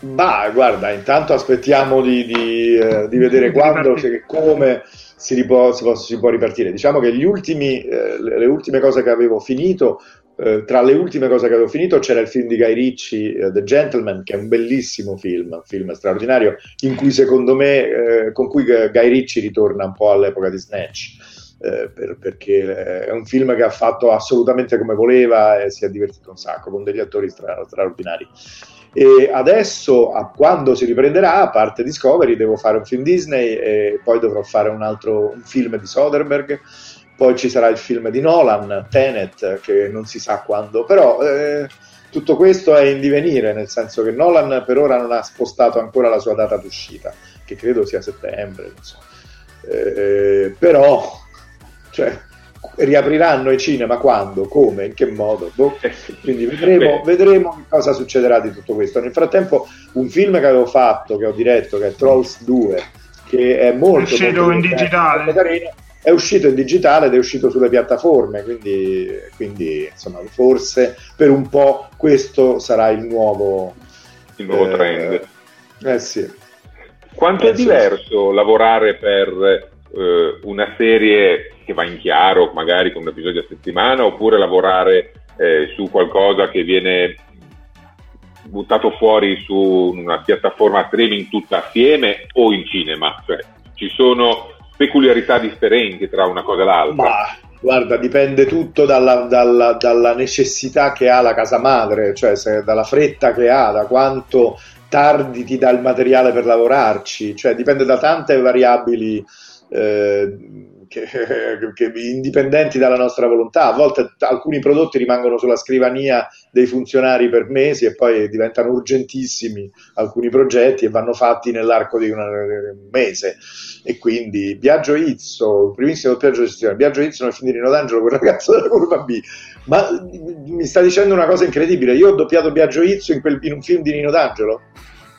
Bah, guarda, intanto aspettiamo di, di, eh, di vedere quando e come si, ripo, si, può, si, può, ripartire. Diciamo che ultimi, eh, le ultime cose che avevo finito, eh, tra le ultime cose che avevo finito c'era il film di Guy Ritchie, uh, The Gentleman, che è un bellissimo film, un film straordinario, in cui secondo me, eh, con cui Guy Ritchie ritorna un po' all'epoca di Snatch eh, per, perché è un film che ha fatto assolutamente come voleva e si è divertito un sacco con degli attori stra- straordinari. E adesso, a, quando si riprenderà, a parte Discovery, devo fare un film Disney e poi dovrò fare un altro un film di Soderbergh. Poi ci sarà il film di Nolan, Tenet, che non si sa quando, però eh, tutto questo è in divenire, nel senso che Nolan per ora non ha spostato ancora la sua data d'uscita, che credo sia settembre. So. Eh, però cioè, riapriranno i cinema quando, come, in che modo? Boh. Quindi vedremo, vedremo, cosa succederà di tutto questo. Nel frattempo, un film che avevo fatto, che ho diretto, che è Trolls 2, che è molto. È uscito in digitale. Carino, è uscito in digitale ed è uscito sulle piattaforme, quindi, quindi insomma, forse per un po' questo sarà il nuovo, il nuovo eh, trend. Eh sì. Quanto eh, è diverso sì. lavorare per eh, una serie che va in chiaro, magari con un episodio a settimana, oppure lavorare eh, su qualcosa che viene buttato fuori su una piattaforma streaming tutta assieme o in cinema. Cioè, ci sono peculiarità differenti tra una cosa e l'altra. Bah, guarda, dipende tutto dalla, dalla, dalla, necessità che ha la casa madre, cioè se, dalla fretta che ha, da quanto tardi ti dà il materiale per lavorarci, cioè dipende da tante variabili eh, che, che, indipendenti dalla nostra volontà. A volte alcuni prodotti rimangono sulla scrivania dei funzionari per mesi e poi diventano urgentissimi alcuni progetti e vanno fatti nell'arco di una, un mese. E quindi Biagio Izzo, primissimo doppiaggio di gestione, Biagio Izzo nel film di Rino D'Angelo, quel ragazzo della curva B. Ma mi sta dicendo una cosa incredibile, io ho doppiato Biagio Izzo in, quel, in un film di Rino D'Angelo?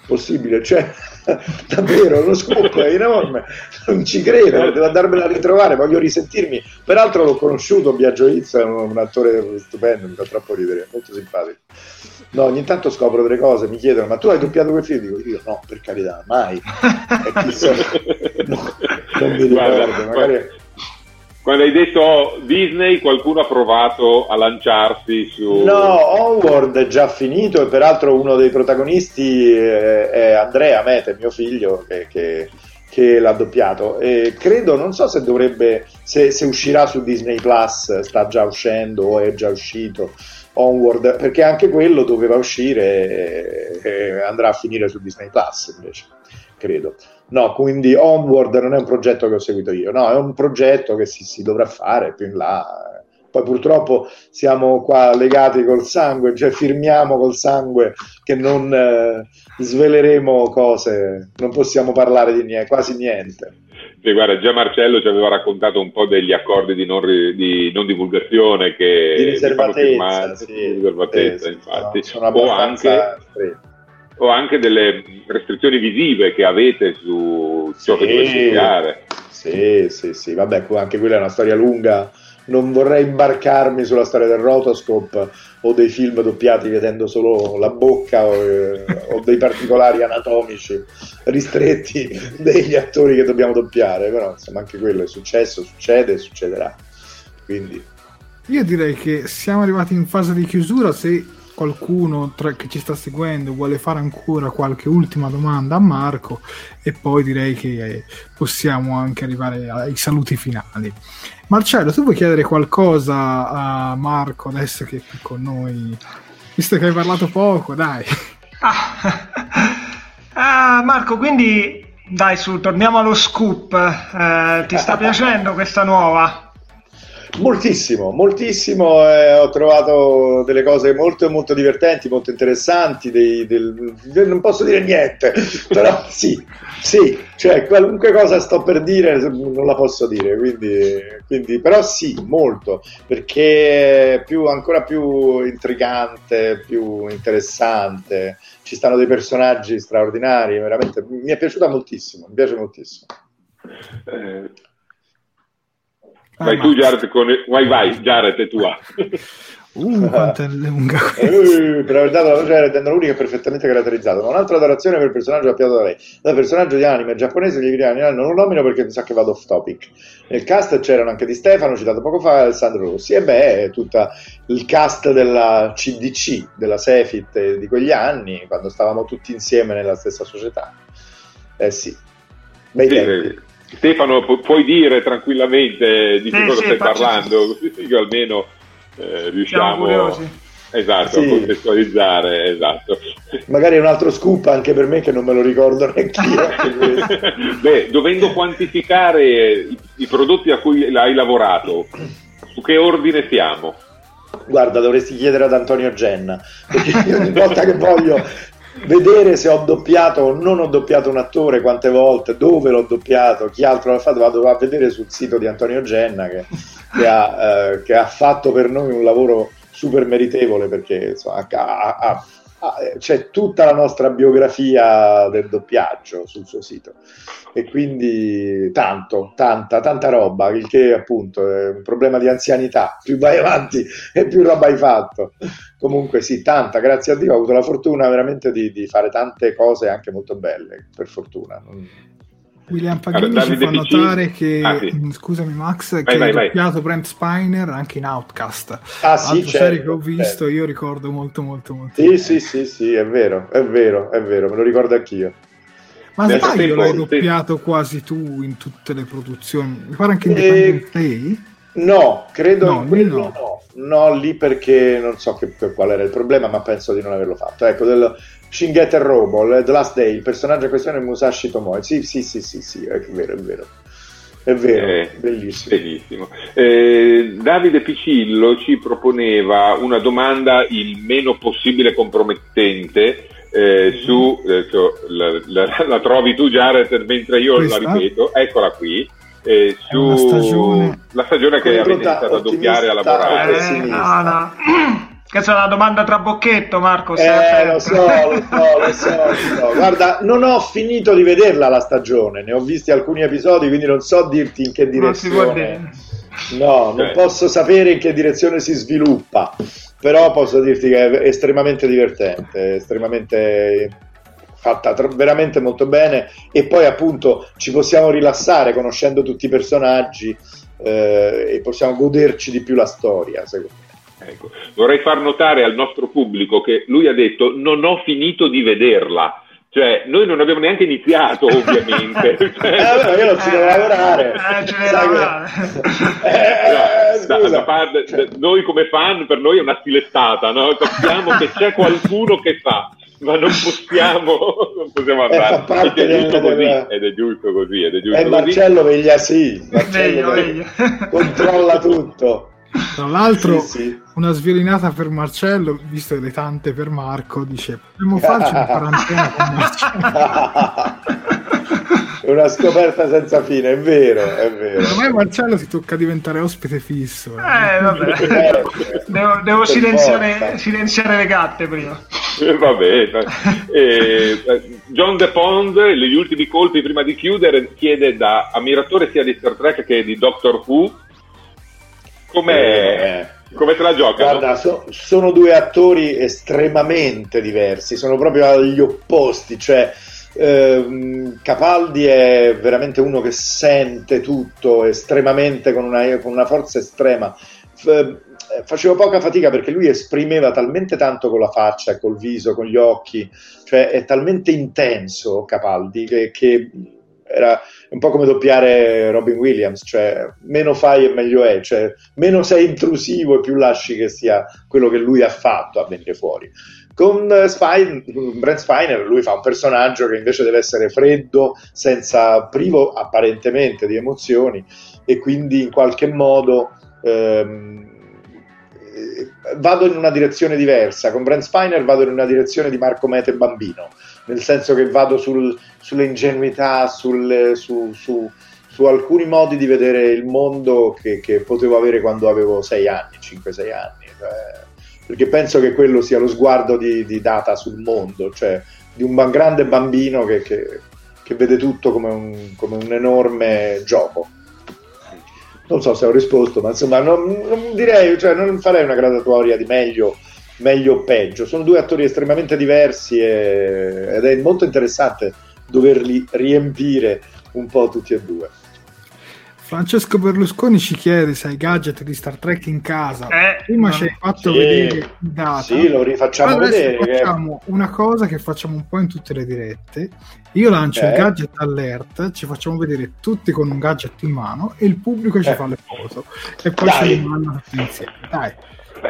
Possibile, cioè davvero uno scoop è enorme non ci credo devo andarmela a ritrovare voglio risentirmi. Peraltro l'ho conosciuto Biagio Izzo è un, un, attore stupendo mi fa troppo ridere molto simpatico. No ogni tanto scopro delle cose mi chiedono ma tu hai doppiato quel film? Dico io no per carità mai. E chissà no, non mi ricordo magari quando hai detto Disney, qualcuno ha provato a lanciarsi su. No, Onward è già finito e peraltro uno dei protagonisti è Andrea Mete, mio figlio, che, che, che l'ha doppiato. E credo, non so se dovrebbe, se, se, uscirà su Disney Plus, sta già uscendo o è già uscito. Onward, perché anche quello doveva uscire e andrà a finire su Disney Plus invece, credo. No, quindi Onward non è un progetto che ho seguito io, no, è un progetto che si, si dovrà fare più in là. Poi purtroppo siamo qua legati col sangue, cioè firmiamo col sangue che non eh, sveleremo cose, non possiamo parlare di niente, quasi niente. Sì, guarda, già Marcello ci aveva raccontato un po' degli accordi di non, di non divulgazione che di riservatezza, sì, di riservatezza eh, infatti. No, o anche stretti o anche delle restrizioni visive che avete su ciò sì, che dovete studiare. Sì, sì, sì, vabbè, anche quella è una storia lunga non vorrei imbarcarmi sulla storia del rotoscope o dei film doppiati vedendo solo la bocca o, eh, o dei particolari anatomici ristretti degli attori che dobbiamo doppiare, però insomma anche quello è successo, succede e succederà. Quindi io direi che siamo arrivati in fase di chiusura. Se qualcuno tra, che ci sta seguendo vuole fare ancora qualche ultima domanda a Marco, e poi direi che eh, possiamo anche arrivare ai saluti finali. Marcello, tu vuoi chiedere qualcosa a Marco adesso che è qui con noi? Visto che hai parlato poco, dai. Ah. ah, Marco, quindi dai su, torniamo allo scoop. Eh, ti sta piacendo questa nuova? Moltissimo, moltissimo. Eh, ho trovato delle cose molto, molto divertenti, molto interessanti. Dei, del, non posso dire niente, però sì, sì, cioè qualunque cosa sto per dire non la posso dire. Quindi, quindi però sì, molto perché è più, ancora più intrigante, più interessante. Ci stanno dei personaggi straordinari. Veramente mi è piaciuta moltissimo. Mi piace moltissimo. Eh Vai ah, tu Jared, con... vai vai Jared è tua. Uh, quanto è lunga uh, per aver dato la voce a Jared l'unica è perfettamente caratterizzata. Ma un'altra adorazione per il personaggio doppiato da lei. Da personaggio di anime giapponese gli italiani non lo nomino perché mi sa che vado off topic. Nel cast c'erano anche di Stefano, citato poco fa, Alessandro Rossi. E beh, tutto il cast della CDC, della Sefit di quegli anni, quando stavamo tutti insieme nella stessa società. Eh sì, bei sì, tempi. Stefano, pu- puoi dire tranquillamente di che cosa sì, stai parlando, così io almeno eh, riusciamo esatto, sì. a contestualizzare. Esatto. Magari un altro scoop anche per me che non me lo ricordo neanche io. Beh, dovendo quantificare i, i prodotti a cui hai lavorato, su che ordine siamo? Guarda, dovresti chiedere ad Antonio Genna, perché ogni volta che voglio vedere se ho doppiato o non ho doppiato un attore, quante volte, dove l'ho doppiato, chi altro l'ha fatto, vado a vedere sul sito di Antonio Genna che, che, ha, eh, che ha, fatto per noi un lavoro super meritevole perché insomma, ha, ha, c'è tutta la nostra biografia del doppiaggio sul suo sito e quindi tanto, tanta, tanta roba, il che appunto è un problema di anzianità, più vai avanti e più roba hai fatto. Comunque sì, tanta, grazie a Dio ho avuto la fortuna veramente di, di fare tante cose anche molto belle, per fortuna. Non... William Pagini allora, ci fa notare che, ah, sì. Mm, scusami Max, vai, che vai, hai doppiato Brent Spiner anche in Outcast. Ah sì, certo, serie che ho visto, certo. io ricordo molto molto molto. Sì, sì, sì, sì, è vero, è vero, è vero, me lo ricordo anch'io. Ma Nel sbaglio tempo, l'hai doppiato sì. quasi tu in tutte le produzioni? Mi pare anche Independent e... Day? No, credo no, quello no. no. No, lì perché non so che, qual era il problema, ma penso di non averlo fatto. Ecco, del, Shingeter Robo, The Last Day, il personaggio in questione è Musashi Tomoe. Sì, sì, sì, sì, sì, è vero, è vero. È vero, eh, bellissimo. Bellissimo. Eh, Davide Picillo ci proponeva una domanda il meno possibile compromettente eh, mm-hmm. su, eh, cioè, la, la, la, trovi tu Jared mentre io Questa? la ripeto, eccola qui. Eh, su stagione... la stagione che avete iniziato a doppiare a lavorare. Eh, no, no. Questa è una domanda tra bocchetto, Marco. Eh, lo so, lo so, lo so, lo so. Guarda, non ho finito di vederla la stagione, ne ho visti alcuni episodi, quindi non so dirti in che direzione. No, non eh. posso sapere in che direzione si sviluppa, però posso dirti che è estremamente divertente, estremamente fatta veramente molto bene e poi appunto ci possiamo rilassare conoscendo tutti i personaggi eh, e possiamo goderci di più la storia, secondo me. Ecco. Vorrei far notare al nostro pubblico che lui ha detto non ho finito di vederla. Cioè, noi non abbiamo neanche iniziato, ovviamente. cioè, eh, io non ci devo lavorare. Eh, ci devo lavorare. Eh, da, da parte, da, noi come fan, per noi è una stilettata, no? Sappiamo che c'è qualcuno che fa, ma non possiamo, non possiamo eh, andare. Ed è, giusto così, ed è giusto così, ed è giusto E così. Marcello veglia sì, Marcello meglio, meglio. controlla tutto. Tra l'altro, sì, sì. una sviolinata per Marcello, visto le tante per Marco, dice: Potremmo farci una quarantena con Marcello. una scoperta senza fine, è vero, è vero. Ormai Marcello si tocca diventare ospite fisso. Eh, eh vabbè. devo, devo silenziare, silenziare, le gatte prima. Eh, vabbè, eh, John De Pond, gli ultimi colpi prima di chiudere, chiede da ammiratore sia di Star Trek che di Doctor Who Come, come te la giocano? Guarda, so- sono due attori estremamente diversi, sono proprio agli opposti, cioè ehm, Capaldi è veramente uno che sente tutto estremamente con una, con una forza estrema. F- facevo poca fatica perché lui esprimeva talmente tanto con la faccia, col viso, con gli occhi, cioè è talmente intenso Capaldi che, che era un po' come doppiare Robin Williams, cioè meno fai e meglio è, cioè meno sei intrusivo e più lasci che sia quello che lui ha fatto a venire fuori. Con uh, Spine, Brent Spiner lui fa un personaggio che invece deve essere freddo, senza privo apparentemente di emozioni e quindi in qualche modo ehm, vado in una direzione diversa. Con Brent Spiner vado in una direzione di Marco Mete bambino, nel senso che vado sul, sulle ingenuità, sul, su, su, su, alcuni modi di vedere il mondo che, che potevo avere quando avevo 6 anni, 5-6 anni. Cioè, perché penso che quello sia lo sguardo di, di Data sul mondo, cioè di un grande bambino che, che, che vede tutto come un, come un enorme gioco non so se ho risposto, ma insomma non, non direi, cioè non farei una gradatoria di meglio, meglio o peggio. Sono due attori estremamente diversi e, ed è molto interessante doverli riempire un po' tutti e due. Francesco Berlusconi ci chiede se hai gadget di Star Trek in casa. Eh, Prima ci hai fatto Sì. vedere il data. Sì, lo rifacciamo Adesso vedere. che- facciamo una cosa che facciamo un po' in tutte le dirette. Io lancio Eh. il gadget alert, ci facciamo vedere tutti con un gadget in mano e il pubblico ci Eh. fa le foto. E poi Dai. ci rimangono tutti insieme. Dai.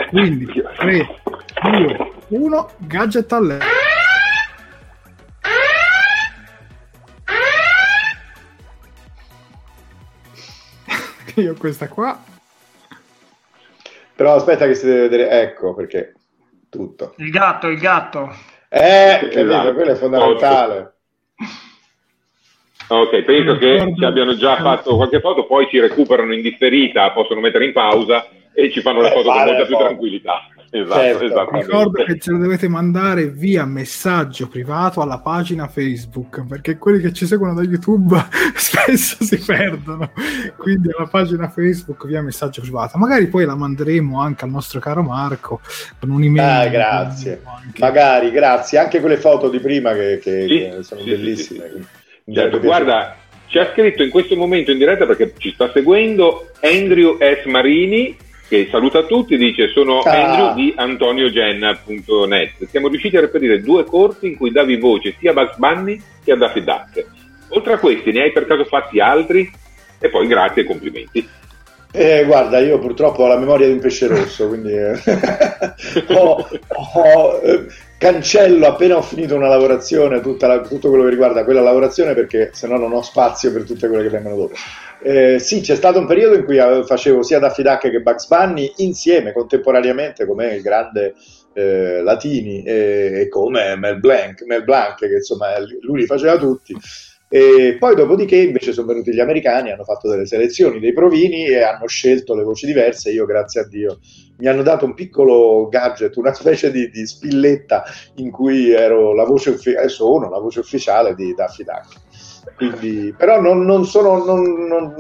Quindi 3, 2, 1, gadget alert. Io ho questa qua. Però aspetta che si deve vedere, ecco perché tutto. Il gatto, il gatto. Eh, capito, Esatto. quello è fondamentale. Ok, penso che abbiano già fatto qualche foto, poi ci recuperano in differita, possono mettere in pausa e ci fanno le Eh, foto con molta più tranquillità. Esatto, Certo. Ricordo che ce lo dovete mandare via messaggio privato alla pagina Facebook perché quelli che ci seguono da YouTube spesso si perdono. Quindi alla pagina Facebook via messaggio privato. Magari poi la manderemo anche al nostro caro Marco con un'email. Ah, grazie. Anche. Magari, grazie. Anche quelle foto di prima che, che- Sì, che sono sì, bellissime. sì, Certo, guarda, ci ha scritto in questo momento in diretta perché ci sta seguendo Andrew S. Marini che saluta tutti, dice sono Ah. Andrew di antoniogenna.net. Siamo riusciti a reperire due corti in cui davi voce sia a Bugs Bunny che a Daffy Duck. Oltre a questi, ne hai per caso fatti altri? E poi grazie e complimenti. Eh, guarda, io purtroppo ho la memoria di un pesce rosso, quindi eh, ho- ho, eh, cancello appena ho finito una lavorazione la- tutto quello che riguarda quella lavorazione perché se no non ho spazio per tutte quelle che vengono dopo. Eh, sì, c'è stato un periodo in cui eh, facevo sia Daffy Duck che Bugs Bunny insieme, contemporaneamente, come il grande eh, Latini e, e come Mel Blanc, Mel Blanc, che insomma lui li faceva tutti. E poi dopodiché invece sono venuti gli americani, hanno fatto delle selezioni dei provini e hanno scelto le voci diverse. Io, grazie a Dio, mi hanno dato un piccolo gadget, una specie di, di spilletta in cui ero la voce ufficiale, sono la voce ufficiale di Daffy Duck. Quindi, però non, non sono, non-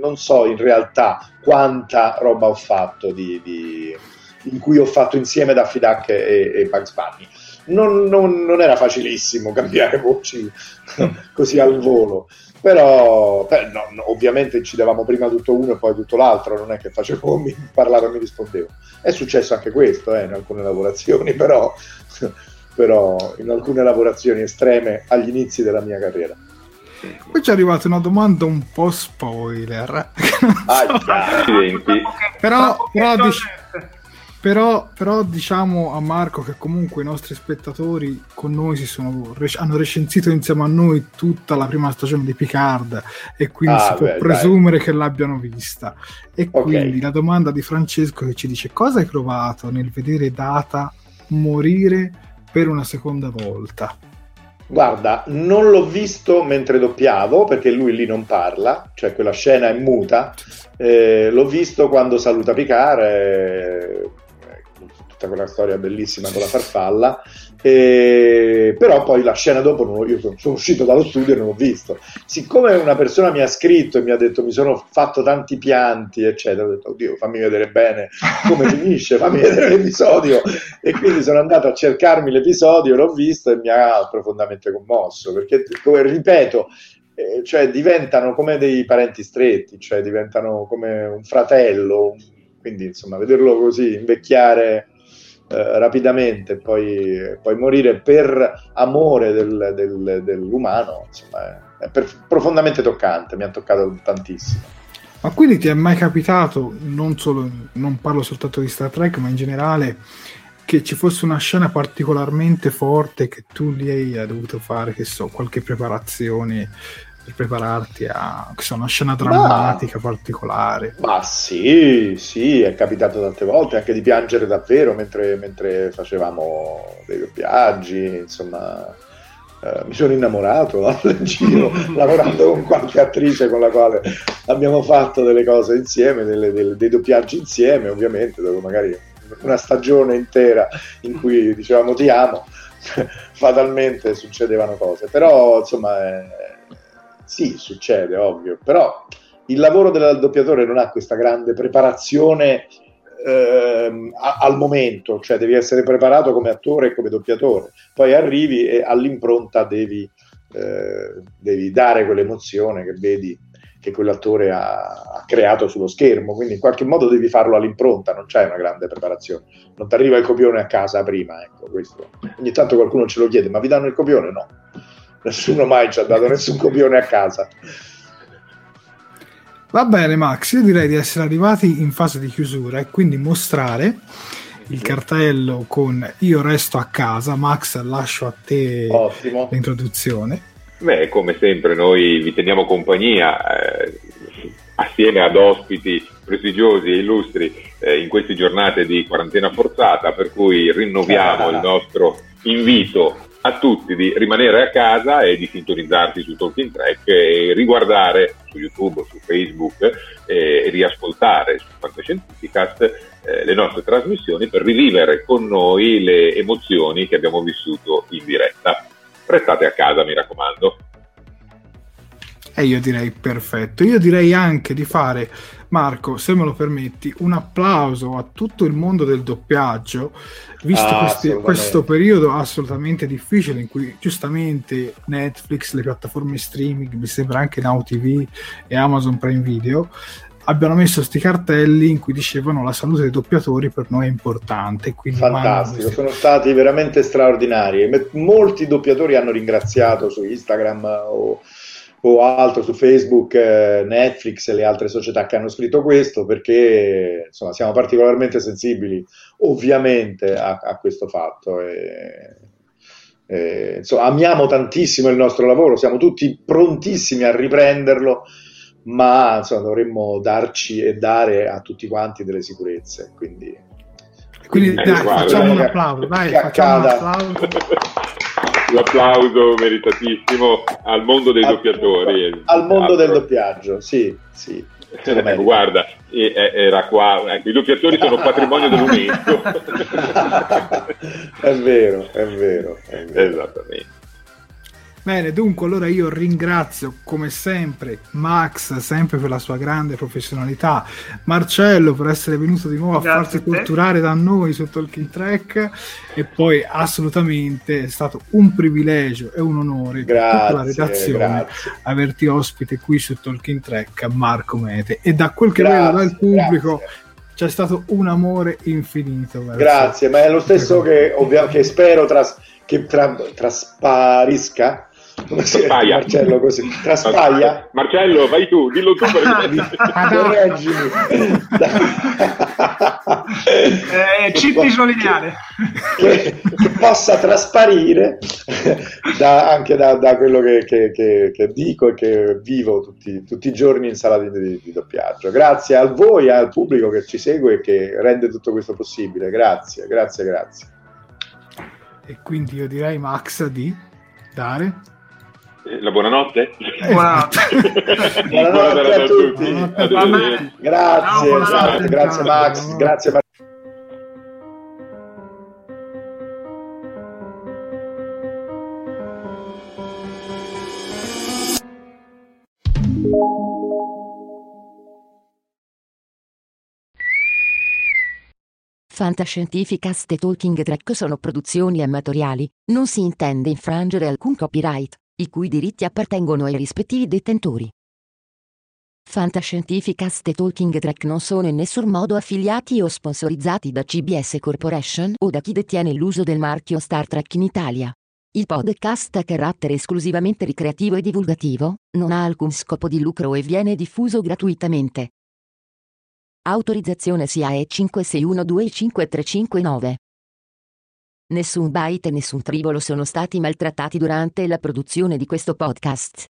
non so in realtà quanta roba ho fatto di, di- in cui ho fatto insieme Daffy Duck e, e Bugs Bunny. Non, non- non era facilissimo cambiare voci così al volo. Però, beh, no, no, ovviamente incidevamo prima tutto uno e poi tutto l'altro, non è che facevo, mi parlavo e mi rispondevo. È successo anche questo eh, in alcune lavorazioni, però, però in alcune lavorazioni estreme agli inizi della mia carriera. Poi ci è arrivata una domanda un po' spoiler. Ah, Accidenti. però, però, dic-. Però, però diciamo a Marco che comunque i nostri spettatori con noi si sono, hanno recensito insieme a noi tutta la prima stagione di Picard e quindi Ah, si può beh, dai. presumere che l'abbiano vista. E Ok. quindi la domanda di Francesco che ci dice cosa hai provato nel vedere Data morire per una seconda volta? Guarda, non l'ho visto mentre doppiavo perché lui lì non parla, cioè quella scena è muta. Eh, l'ho visto quando saluta Picard. eh, tutta quella storia bellissima con la farfalla. E... Però poi la scena dopo non... io sono, sono, uscito dallo studio e non l'ho visto. Siccome una persona mi ha scritto e mi ha detto mi sono fatto tanti pianti, eccetera, ho detto oddio fammi vedere bene come finisce, fammi vedere l'episodio. E quindi sono andato a cercarmi l'episodio, l'ho visto e mi ha profondamente commosso, perché come ripeto, eh, cioè diventano come dei parenti stretti, cioè diventano come un fratello, quindi insomma vederlo così invecchiare eh, rapidamente e poi, poi, morire per amore del, del, dell'umano, insomma è, è per, profondamente toccante, mi ha toccato tantissimo. Ma quindi ti è mai capitato, non, solo, non parlo soltanto di Star Trek, ma in generale, che ci fosse una scena particolarmente forte che tu lì hai dovuto fare, che so, qualche preparazione per prepararti a una scena drammatica ma, particolare. Ma sì, sì, è capitato tante volte anche di piangere davvero mentre, mentre facevamo dei doppiaggi, insomma. Eh, mi sono innamorato in giro lavorando con qualche attrice con la quale abbiamo fatto delle cose insieme, delle, delle, dei doppiaggi insieme, ovviamente, dove magari una stagione intera in cui dicevamo ti amo, fatalmente succedevano cose. Però insomma è, sì, succede, ovvio, però il lavoro del doppiatore non ha questa grande preparazione ehm, al momento, cioè devi essere preparato come attore e come doppiatore, poi arrivi e all'impronta devi, eh, devi dare quell'emozione che vedi che quell'attore ha, ha, creato sullo schermo, quindi in qualche modo devi farlo all'impronta, non c'è una grande preparazione, non ti arriva il copione a casa prima, ecco, questo. ogni tanto qualcuno ce lo chiede, ma vi danno il copione? No nessuno mai ci ha dato nessun copione a casa. Va bene, Max. Io direi di essere arrivati in fase di chiusura e quindi mostrare il cartello con Io resto a casa. Max, lascio a te Ottimo. l'introduzione. Beh, come sempre, noi vi teniamo compagnia eh, assieme ad ospiti prestigiosi e illustri eh, in queste giornate di quarantena forzata, per cui rinnoviamo ah. il nostro invito a tutti di rimanere a casa e di sintonizzarsi su Talking Track e riguardare su YouTube, su Facebook eh, e riascoltare su Fantascientificast eh, le nostre trasmissioni per rivivere con noi le emozioni che abbiamo vissuto in diretta. Restate a casa, mi raccomando. E io direi perfetto. Io direi anche di fare, Marco, se me lo permetti, un applauso a tutto il mondo del doppiaggio, visto ah, questi, questo periodo assolutamente difficile in cui giustamente Netflix, le piattaforme streaming, mi sembra anche Now TV e Amazon Prime Video, abbiano messo questi cartelli in cui dicevano la salute dei doppiatori per noi è importante. Fantastico, sono stati veramente straordinari. Molti doppiatori hanno ringraziato su Instagram o o altro su Facebook, eh, Netflix e le altre società che hanno scritto questo perché insomma, siamo particolarmente sensibili ovviamente a, a questo fatto. E, e, insomma, amiamo tantissimo il nostro lavoro, siamo tutti prontissimi a riprenderlo, ma insomma, dovremmo darci e dare a tutti quanti delle sicurezze. Quindi, quindi dai, facciamo un applauso, dai, facciamo un applauso. l'applauso meritatissimo al mondo dei doppiatori. Al mondo del doppiaggio, sì, sì. Eh, guarda, era qua, ecco, i doppiatori sono patrimonio dell'UNESCO. è vero, è vero, è vero. Esattamente. Bene, dunque allora io ringrazio come sempre Max, sempre per la sua grande professionalità, Marcello per essere venuto di nuovo a farsi torturare da noi su Talking Track. E poi assolutamente è stato un privilegio e un onore grazie, per tutta la redazione grazie. averti ospite qui su Talking Track Marco Mete. E da quel che grazie, vedo dal pubblico grazie. c'è stato un amore infinito. Grazie, ma è lo stesso che, ovvia- che spero tras- che tra- trasparisca come si Marcello così. Traspaglia? Marcello vai tu dillo tu correggimi eh, chip isolineale che, che, possa trasparire da, anche da, da quello che, che, che, dico e che vivo tutti, tutti i giorni in sala di, di, di, doppiaggio. Grazie a voi e al pubblico che ci segue e che rende tutto questo possibile. Grazie grazie grazie. E quindi io direi Max di dare eh, la buonanotte. Eh, buonanotte. buonanotte a tutti. Buonanotte. Grazie, Ciao, buonanotte. Esatto, grazie Max, Ciao. grazie Max. Fantascientificast e Talking Track sono produzioni amatoriali, non si intende infrangere alcun copyright i cui diritti appartengono ai rispettivi detentori. Fantascientificast e Talking Track non sono in nessun modo affiliati o sponsorizzati da CBS Corporation o da chi detiene l'uso del marchio Star Trek in Italia. Il podcast ha carattere esclusivamente ricreativo e divulgativo, non ha alcun scopo di lucro e viene diffuso gratuitamente. Autorizzazione SIAE 56125359. Nessun byte e nessun tribolo sono stati maltrattati durante la produzione di questo podcast.